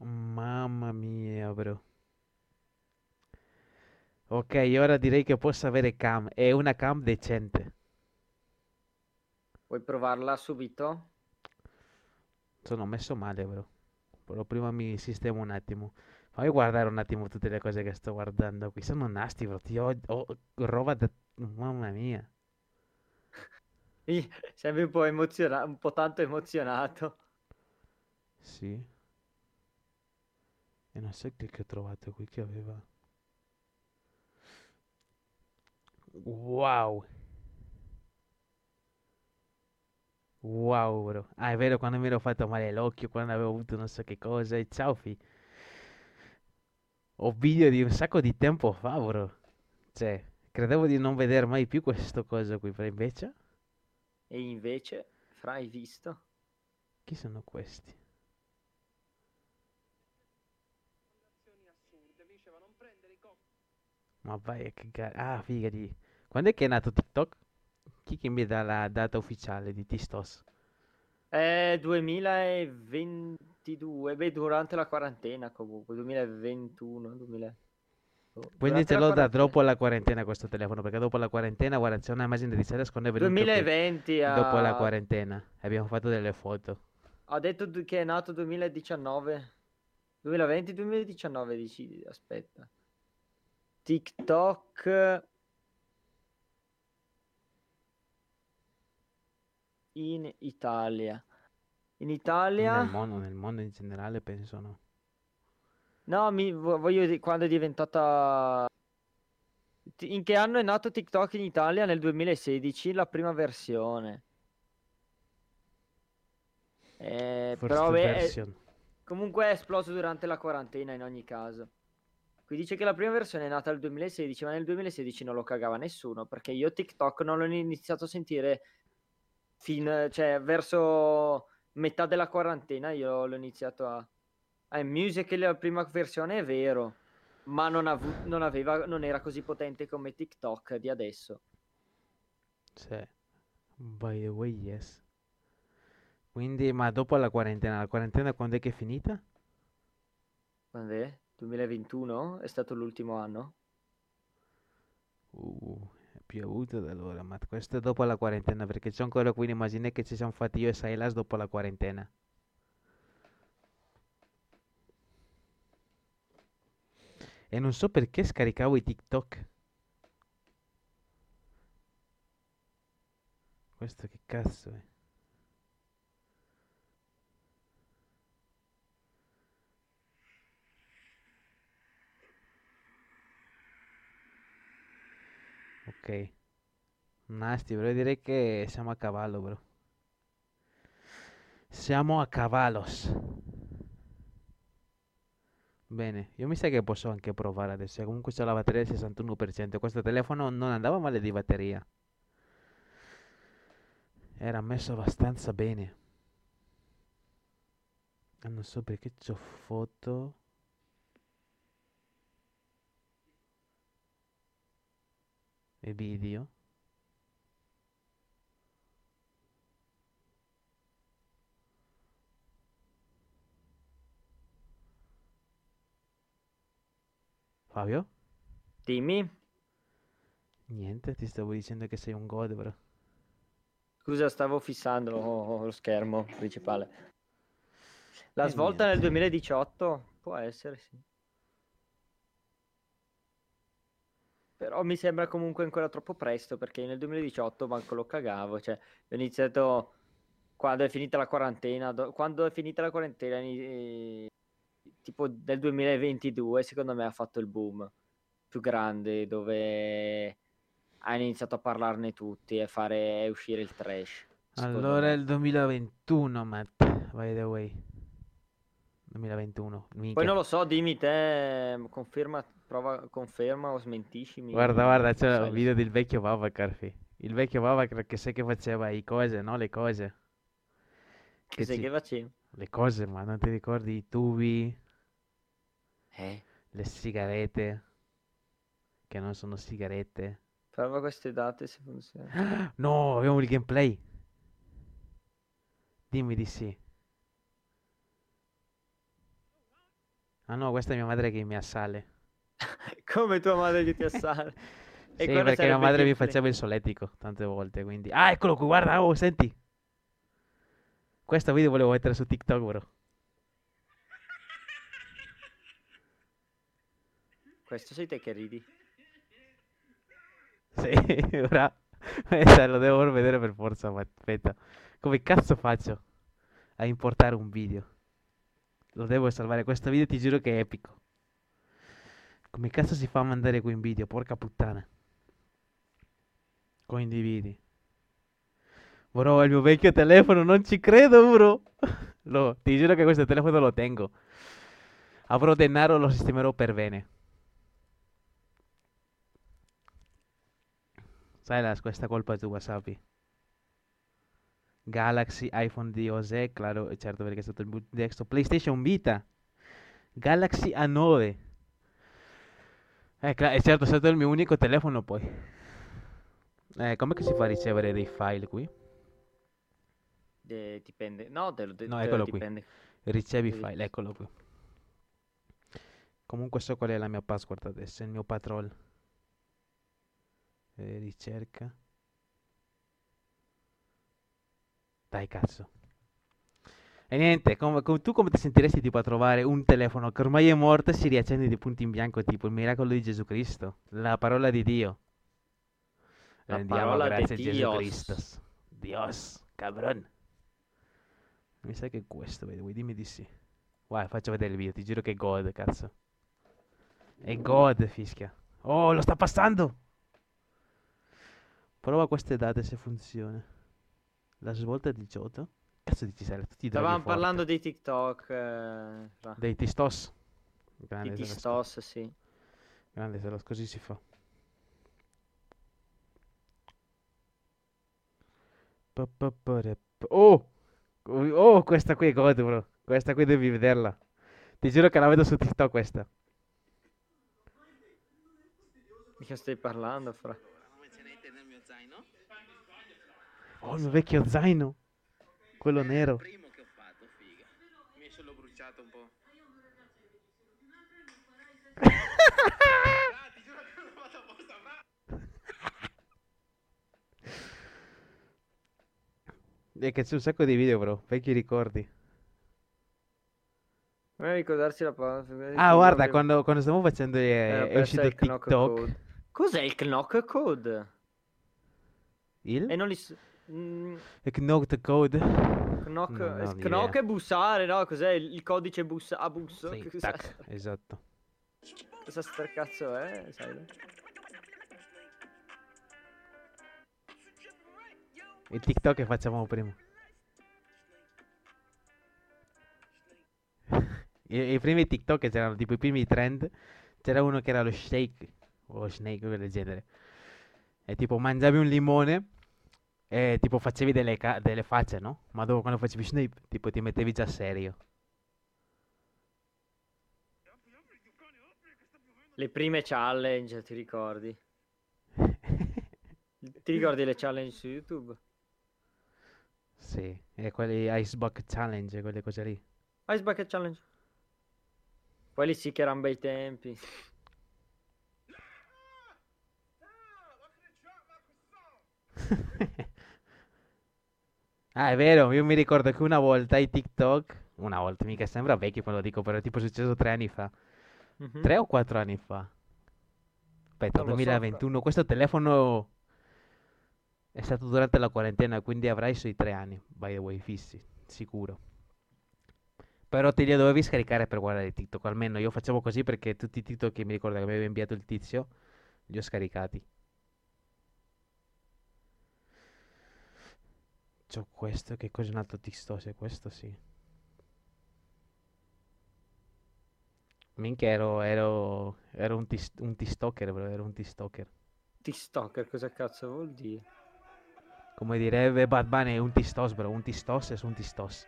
Mamma mia, bro. Ok, ora direi che posso avere cam. È una cam decente. Vuoi provarla subito? Sono messo male, bro. Però prima mi sistemo un attimo. Fammi guardare un attimo tutte le cose che sto guardando qui. Sono nasti, bro. Io ho, ho roba da... Mamma mia. Sembri un po' emozionato, un po' tanto emozionato. Sì. E non so che, che ho trovato qui che aveva. Wow. Wow, bro. Ah, è vero, quando mi ero fatto male l'occhio, quando avevo avuto non so che cosa. E ciao, fi. Ho video di un sacco di tempo fa, bro. Cioè, credevo di non vedere mai più questo coso qui, però invece... E invece, fra hai visto? Chi sono questi? Ma vai a cagare. Ah, figa di... Quando è che è nato TikTok? Chi che mi dà la data ufficiale di Tistos? È 2022, beh, durante la quarantena comunque, 2021, 2000... oh, durante la Prenditelo da dopo la quarantena questo telefono, perché dopo la quarantena, guarda, c'è una immagine di Silas quando è venuto qui, 2020 dopo la quarantena. Abbiamo fatto delle foto. ha detto che è nato 2019. 2020-2019 dici, aspetta. TikTok in Italia. In Italia? Nel mondo, nel mondo in generale, penso no. No, mi vo- voglio dire quando è diventata. In che anno è nato TikTok in Italia? Nel 2016, la prima versione. Eh, però beh, è- comunque è esploso durante la quarantena in ogni caso. Qui dice che la prima versione è nata nel 2016, ma nel 2016 non lo cagava nessuno, perché io TikTok non l'ho iniziato a sentire fin, cioè, verso metà della quarantena io l'ho iniziato a... Eh, Music la prima versione è vero, ma non, avu- non aveva, non era così potente come TikTok di adesso. Sì. By the way, yes. Quindi, ma dopo la quarantena, la quarantena quando è che è finita? Quando è? 2021? È stato l'ultimo anno? Uh, è piovuto da allora, ma questo è dopo la quarantena, perché c'è ancora qui un'immagine che ci siamo fatti io e Silas dopo la quarantena. E non so perché scaricavo i TikTok. Questo che cazzo è? Ok. Nasty, bro. Direi che siamo a cavallo, bro. Siamo a cavallos. Bene, io mi sa che posso anche provare adesso. Comunque c'ho la batteria del 61%. Questo telefono non andava male di batteria. Era messo abbastanza bene. Ah, non so perché c'ho foto. E video. Fabio? Dimmi. Niente, ti stavo dicendo che sei un god, bro. Scusa, stavo fissando lo, lo schermo principale. La E svolta nel niente. 2018 può essere, sì. Però mi sembra comunque ancora troppo presto perché nel 2018 manco lo cagavo, cioè ho iniziato quando è finita la quarantena, do- quando è finita la quarantena ini- tipo del 2022 secondo me ha fatto il boom più grande dove hanno iniziato a parlarne tutti e fare uscire il trash. Allora me. il 2021, Matt. By the way. 2021. Poi Minchia. non lo so, dimmi te, conferma, prova, conferma o smentiscimi. Guarda, guarda, c'è il video del vecchio Babacar, fi. Il vecchio Babacar che sai che faceva i cose, no? Le cose. Che sai ci- che facevi? Le cose, ma non ti ricordi i tubi, Eh, le sigarette, che non sono sigarette. prova queste date se funziona. No, abbiamo il gameplay. Dimmi di sì. Ah no, questa è mia madre che mi assale. Come tua madre che ti assale. E Sì, perché mia madre mi faceva il solletico tante volte, quindi... Ah, eccolo qui, guarda, oh, senti. Questo video volevo mettere su TikTok, bro. Questo sei te che ridi. Sì, ora... Aspetta, lo devo vedere per forza, ma aspetta. Come cazzo faccio a importare un video? Lo devo salvare, questo video ti giuro che è epico. Come cazzo si fa a mandare qui in video? Porca puttana. Condividi. Bro, il mio vecchio telefono, non ci credo, bro. Lo, ti giuro che questo telefono lo tengo. Avrò denaro, lo sistemerò per bene. Sai la, questa colpa tua, sappi. Galaxy, iPhone di José, claro, certo perché è stato il desktop. PlayStation Vita. Galaxy A9. Eh, è certo, è stato il mio unico telefono poi. Eh, com'è che si fa a ricevere dei file qui? Eh, dipende. No, te lo, te- No, lo eccolo qui. dipende. Ricevi Sì. file, eccolo qui. Comunque so qual è la mia password adesso, il mio patrol. Eh, ricerca. Dai cazzo. E niente, com- com- tu come ti sentiresti tipo a trovare un telefono che ormai è morto e si riaccende di punto in bianco, tipo il miracolo di Gesù Cristo, la parola di Dio. La Rendiamo parola grazie a Gesù Dios. Cristo. Dios, cabrón. Mi sa che è questo, vedi, vuoi dimmi di sì. Guarda, faccio vedere il video, ti giuro che è God, cazzo. È God, fischia. Oh, lo sta passando! Prova queste date se funziona. La svolta è 18. Cazzo dici, droghi Stavamo parlando di TikTok. eh, fra- Dei tistos. di Grande, lo- Tistos, sì. Grande, se lo- così si fa. Oh! Oh, questa qui è God, bro. Questa qui devi vederla. Ti giuro che la vedo su TikTok questa. Di che stai parlando, fra? Oh, il mio vecchio zaino. Quello È il nero. primo che ho fatto, figa. Mi sono bruciato un po'. Ah, ti giuro che non l'ho fatto apposta, fra. E che c'è un sacco di video, bro. Vecchi ricordi. Non ricordarsi la parola. Ah, guarda, quando, quando stiamo facendo, era è, è uscito il knock TikTok. code. Cos'è il knock code? Il? E non li... mm, knock code? knock, idea. knock è bussare, no? Cos'è il, il codice bussa, a busso? Sì, tac, esatto. cosa sta cazzo è? Sai? Il TikTok che facciamo prima. I, I primi TikTok che c'erano tipo i primi trend. C'era uno che era lo shake o snake o del genere. E tipo mangiavi un limone e tipo facevi delle, ca- delle facce, no? Ma dopo quando facevi snake, tipo ti mettevi già serio. Le prime challenge, ti ricordi? Ti ricordi le challenge su YouTube? Sì, e quelli Ice Bucket Challenge, quelle cose lì. Ice Bucket Challenge. Quelli sì che erano bei tempi. Ah, è vero, io mi ricordo che una volta i TikTok, una volta, mica sembra vecchio quando lo dico, però è tipo successo tre anni fa. Mhm. Tre o quattro anni fa? Aspetta, Non lo so, 2021. Questo telefono è stato durante la quarantena, quindi avrai sui tre anni, by the way, fissi, sicuro. Però te li dovevi scaricare per guardare TikTok, almeno io facevo così perché tutti i TikTok che mi ricordo che mi aveva inviato il tizio, li ho scaricati. C'ho questo, che cos'è un altro TikTok? Questo sì. Minchia, ero, ero, ero un, tis- un TikToker, bro, ero un TikToker. TikToker, cosa cazzo vuol dire? Come direbbe Bad Bunny, è un tistos, bro. Un tistos è un tistos.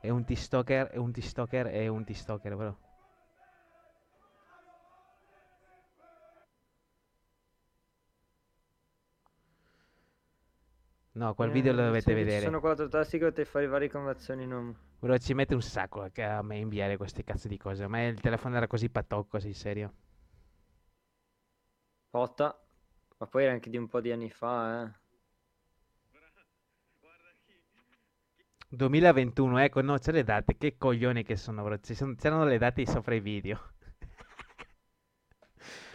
È un TikToker, è un TikToker, è un TikToker, bro. No, quel video lo Eh, dovete se ci vedere. Sono quattro tasti che te fare varie conversioni non... Bro, ci mette un sacco a me inviare queste cazzo di cose. Ma il telefono era così patocco, sei serio. Fotta. Ma poi era anche di un po' di anni fa, eh. 2021, ecco, no, c'è le date. Che coglioni che sono, bro. Ci sono- c'erano le date sopra i video.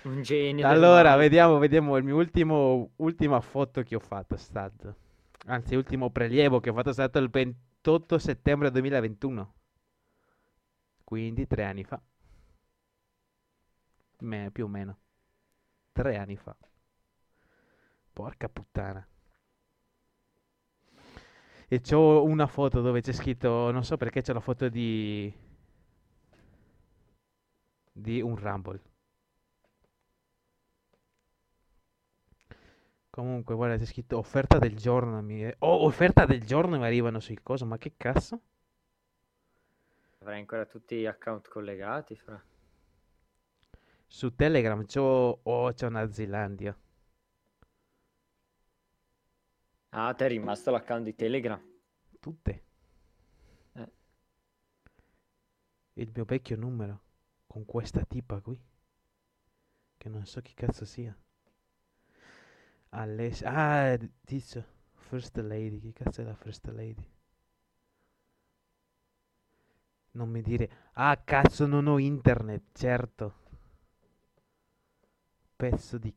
Un genio. Allora, vediamo, vediamo il mio ultimo, ultima foto che ho fatto è stato. Anzi, ultimo prelievo che ho fatto è stato il 28 settembre 2021. Quindi tre anni fa. Me- più o meno. Tre anni fa. Porca puttana. E c'ho una foto dove c'è scritto, non so perché c'è la foto di... di un Rumble. Comunque, guarda, c'è scritto offerta del giorno. Mi... Oh, offerta del giorno mi arrivano sui coso, ma che cazzo? Avrai ancora tutti gli account collegati, fra. Su Telegram c'ho... Oh, c'è una Zelandia. Ah, ti è rimasto l'account di Telegram. Tutte. Eh. Il mio vecchio numero. Con questa tipa qui. Che non so chi cazzo sia. Alessia. Ah, tizio. First Lady. Chi cazzo è la First Lady? Non mi dire. Ah, cazzo, non ho internet, certo. Pezzo di.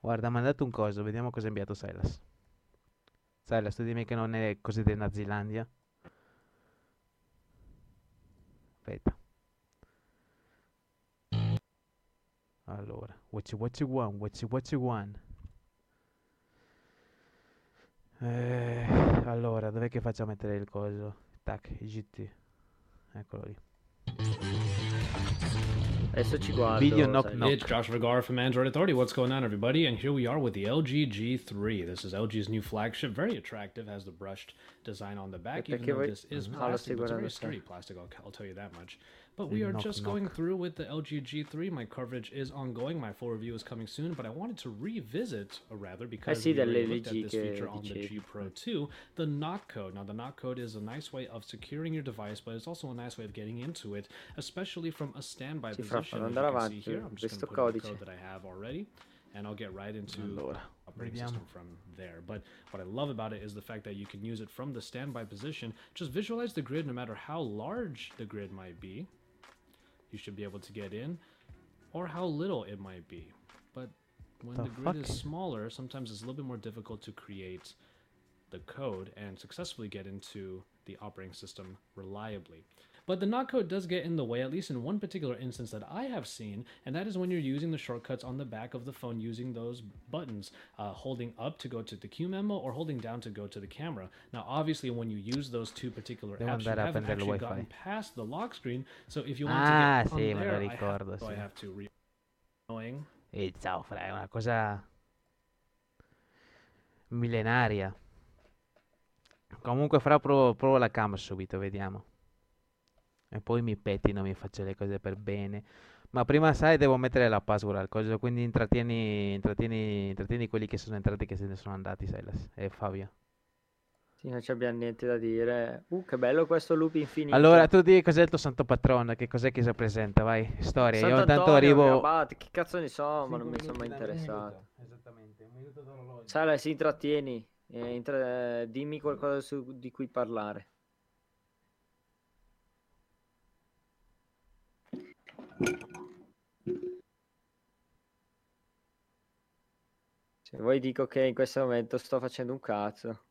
Guarda, ha mandato un coso, vediamo cosa ha inviato Silas. Silas, tu dimmi che non è così della Zelandia. Aspetta. Allora, what you, what you want, what you, what you want. Eh, allora, dov'è che faccio mettere il coso? Tac, GT. Eccolo lì. Adesso ci guardo. Video knock sai. knock. It's Josh Vergara from Android Authority. What's going on, everybody? And here we are with the LG G3. This is LG's new flagship. Very attractive. Has the brushed design on the back. Even though this is lo plastic, but it's a very sturdy plastic. I'll, I'll tell you that much. But we are knock just going knock. through with the LG G3. My coverage is ongoing. My full review is coming soon. But I wanted to revisit, or rather, because sì, we already delle looked at this feature on the. G Pro 2, the knock code. Now, the knock code is a nice way of securing your device, but it's also a nice way of getting into it, especially from a standby position. Per As andare you can see avanti, here, I'm just questo going to put the codice. code that I have already. and I'll get right into Allora, operating vediamo. system from there. But what I love about it is the fact that you can use it from the standby position. Just visualize the grid no matter how large the grid might be. You should be able to get in, or how little it might be. But when The the, grid is smaller, sometimes it's a little bit more difficult to create the code and successfully get into the operating system reliably. But the not code does get in the way, at least in one particular instance that I have seen, and that is when you're using the shortcuts on the back of the phone using those buttons, uh, holding up to go to the Q memo or holding down to go to the camera. Now, obviously, when you use those two particular apps, you haven't il actually gotten past the lock screen. So if you want Ah, to get sì, on me lo there, I have, ricordo, so I sì. have to re- annoying. E ciao, fra, è una cosa millenaria. Comunque, fra, provo, provo la cam subito, vediamo. E poi mi pettino, mi faccio le cose per bene. Ma prima, sai, devo mettere la password al coso, quindi intrattieni, intrattieni, intrattieni quelli che sono entrati e che se ne sono andati, Silas e Fabio. Sì, non abbiamo niente da dire. Uh, che bello questo loop infinito. Allora, tu di cos'è il tuo santo patrono, che cos'è che si presenta, vai, storia. Io intanto Sant'Antonio, arrivo... Abate, che cazzo ne so, ma non mi sono mai interessato. Esattamente, un minuto d'orologio. Si intrattieni. eh, intra- dimmi qualcosa su- di cui parlare. Se vuoi dico che in questo momento sto facendo un cazzo.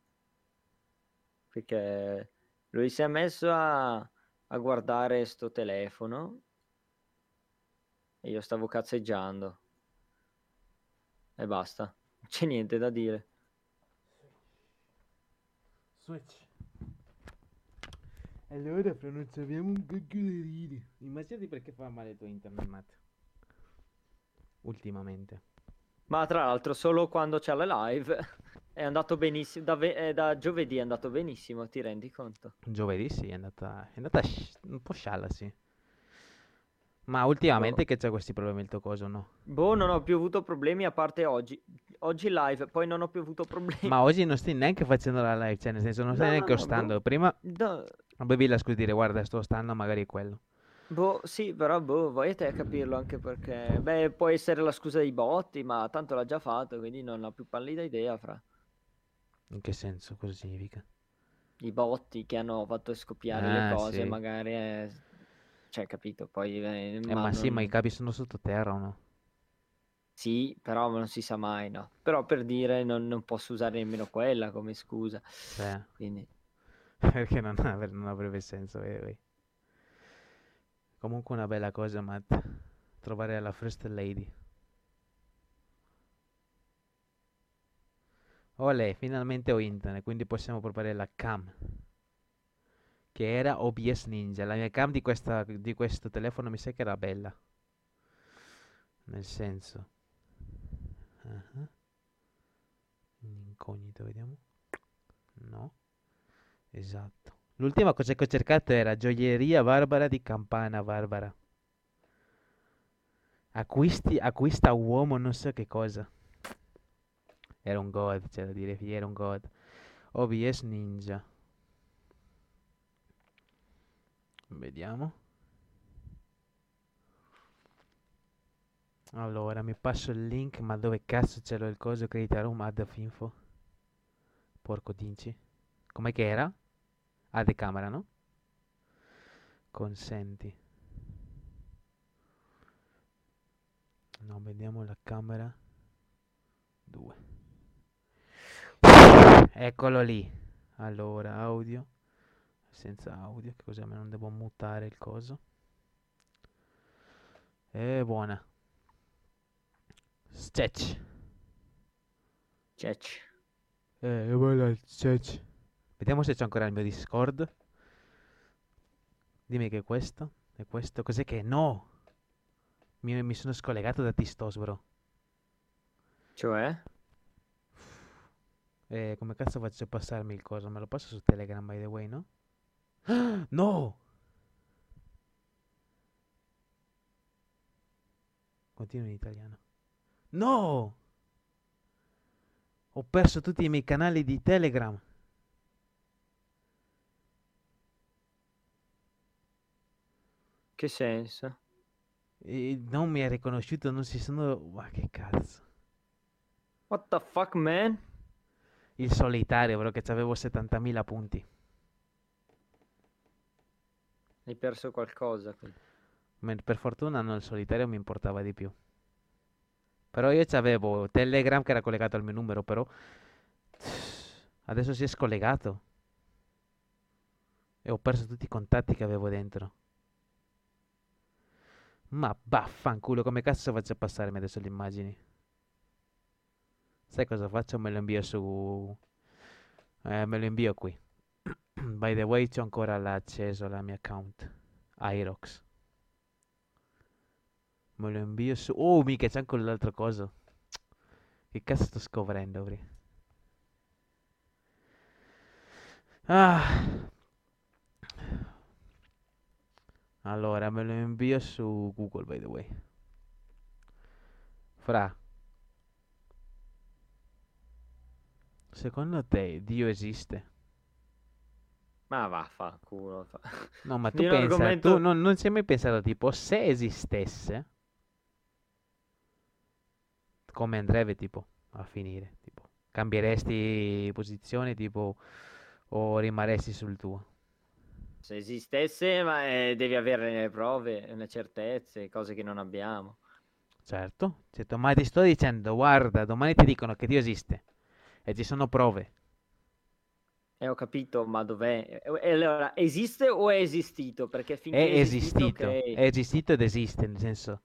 Perché lui si è messo a, a guardare sto telefono e io stavo cazzeggiando. E basta. Non c'è niente da dire. Switch. Allora, fra non sappiamo un cacchio di ridi. Immaginati perché fa male il tuo internet, Matt. Ultimamente. Ma tra l'altro solo quando c'è la live è andato benissimo. Da, ve- eh, da giovedì è andato benissimo, ti rendi conto? Giovedì sì, è andata, è andata sci- un po' scialla, sì. Ma ultimamente che c'è questi problemi il tuo coso, no? Boh, non ho più avuto problemi a parte oggi. Oggi live, poi non ho più avuto problemi. Ma oggi non stai neanche facendo la live, cioè nel senso non stai No, neanche no, ostando. boh. Prima No, avevi la scusa di dire guarda sto ostando, magari è quello. boh, sì, però boh, vai a te a capirlo anche perché, beh, può essere la scusa dei botti, ma tanto l'ha già fatto, quindi non ho più pallida idea fra In che senso? Cosa significa? i botti che hanno fatto scoppiare Ah, le cose, sì. magari è... Cioè, capito, poi... eh, Eh, ma sì, ma i non- capi sono sottoterra o no? Sì, però non si sa mai, no? Però per dire non, non posso usare nemmeno quella come scusa, Cioè, quindi... perché non, avre- non avrebbe senso, vero? vero. Comunque una bella cosa, Matt. Trovare la First Lady. Olè, finalmente ho internet, quindi possiamo provare la cam. Che era OBS Ninja. La mia cam di, questa, di questo telefono mi sa che era bella. Nel senso. In incognito, vediamo. No. Esatto. L'ultima cosa che ho cercato era gioielleria Barbara di Campana Barbara. Acquisti, acquista uomo, non so che cosa. Era un god, c'è da dire, era un god. OBS Ninja. Vediamo. Allora, mi passo il link, ma dove cazzo l'ho il coso? Credit room, add of info. Porco dinci. Com'è che era? Ah, di camera, no? Consenti. No, vediamo la camera. 2. Eccolo lì. Allora, audio. Senza audio, che cos'è? Ma non devo mutare il coso. È buona. Sketch. Cech. Eh, voilà il sketch. Vediamo se c'è ancora il mio Discord. Dimmi che è questo. È questo. Cos'è che è? No! Mi, mi sono scollegato da Tistos, bro. Cioè? Eh, come cazzo faccio a passarmi il coso? Me lo passo su Telegram, by the way, no? Ah, No! Continua in italiano. No! Ho perso tutti i miei canali di Telegram. Che senso? E non mi ha riconosciuto, non si sono... Ma che cazzo. What the fuck, man? Il solitario, però che avevo 70.000 punti. Hai perso qualcosa. qui. Per fortuna no, il solitario mi importava di più. Però io avevo Telegram che era collegato al mio numero, però adesso si è scollegato. E ho perso tutti i contatti che avevo dentro. Ma vaffanculo, come cazzo faccio a passarmi adesso le immagini? Sai cosa faccio? Me lo invio su... eh, me lo invio qui. By the way, c'ho ancora l'accesso alla mia account. Irox. Me lo invio su... Oh, mica c'è anche l'altra cosa. Che cazzo sto scoprendo, Bri? Ah. Allora, me lo invio su Google, by the way. Fra. Secondo te Dio esiste? Ma vaffanculo. fa- No, ma tu pensa, argomento- tu non, non ci hai mai pensato, tipo, se esistesse, come andrebbe, tipo, a finire? Tipo, cambieresti posizione, tipo, o rimarresti sul tuo? Se esistesse, ma eh, devi avere le prove, le certezze, cose che non abbiamo. Certo, certo, ma ti sto dicendo, guarda, domani ti dicono che Dio esiste e ci sono prove. E ho capito, ma dov'è? E- allora, esiste o è esistito? Perché finché È è esistito, esistito, ok. è esistito ed esiste, nel senso,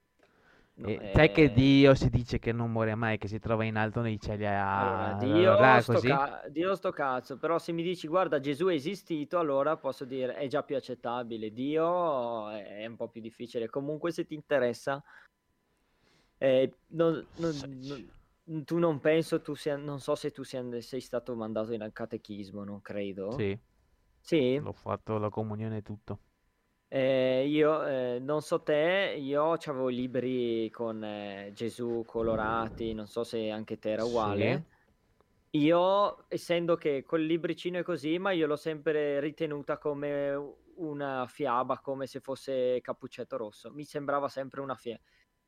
No, eh, sai che eh, Dio si dice che non muore mai, che si trova in alto nei cieli Allora, a... Dio, là, sto ca- Dio sto cazzo, però se mi dici guarda Gesù è esistito, allora posso dire è già più accettabile. Dio è un po' più difficile. Comunque se ti interessa, eh, non- non- non- tu non penso, tu sia, non so se tu sia, sei stato mandato in catechismo, non credo. Sì, Sì? l'ho fatto la comunione e tutto. Eh, io eh, non so te, io avevo libri con eh, Gesù colorati, non so se anche te era Sì. uguale. Io, essendo che col libricino è così, ma io l'ho sempre ritenuta come una fiaba, come se fosse Cappuccetto Rosso. Mi sembrava sempre una fiaba.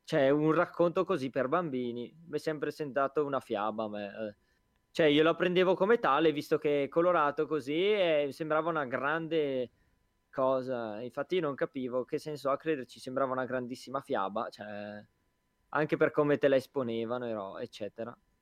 Cioè, un racconto così per bambini. Mi è sempre sembrato una fiaba. a me, eh. Cioè, io la prendevo come tale, visto che è colorato così, e sembrava una grande cosa. Infatti io non capivo che senso ha crederci, sembrava una grandissima fiaba, cioè, anche per come te la esponevano, eccetera.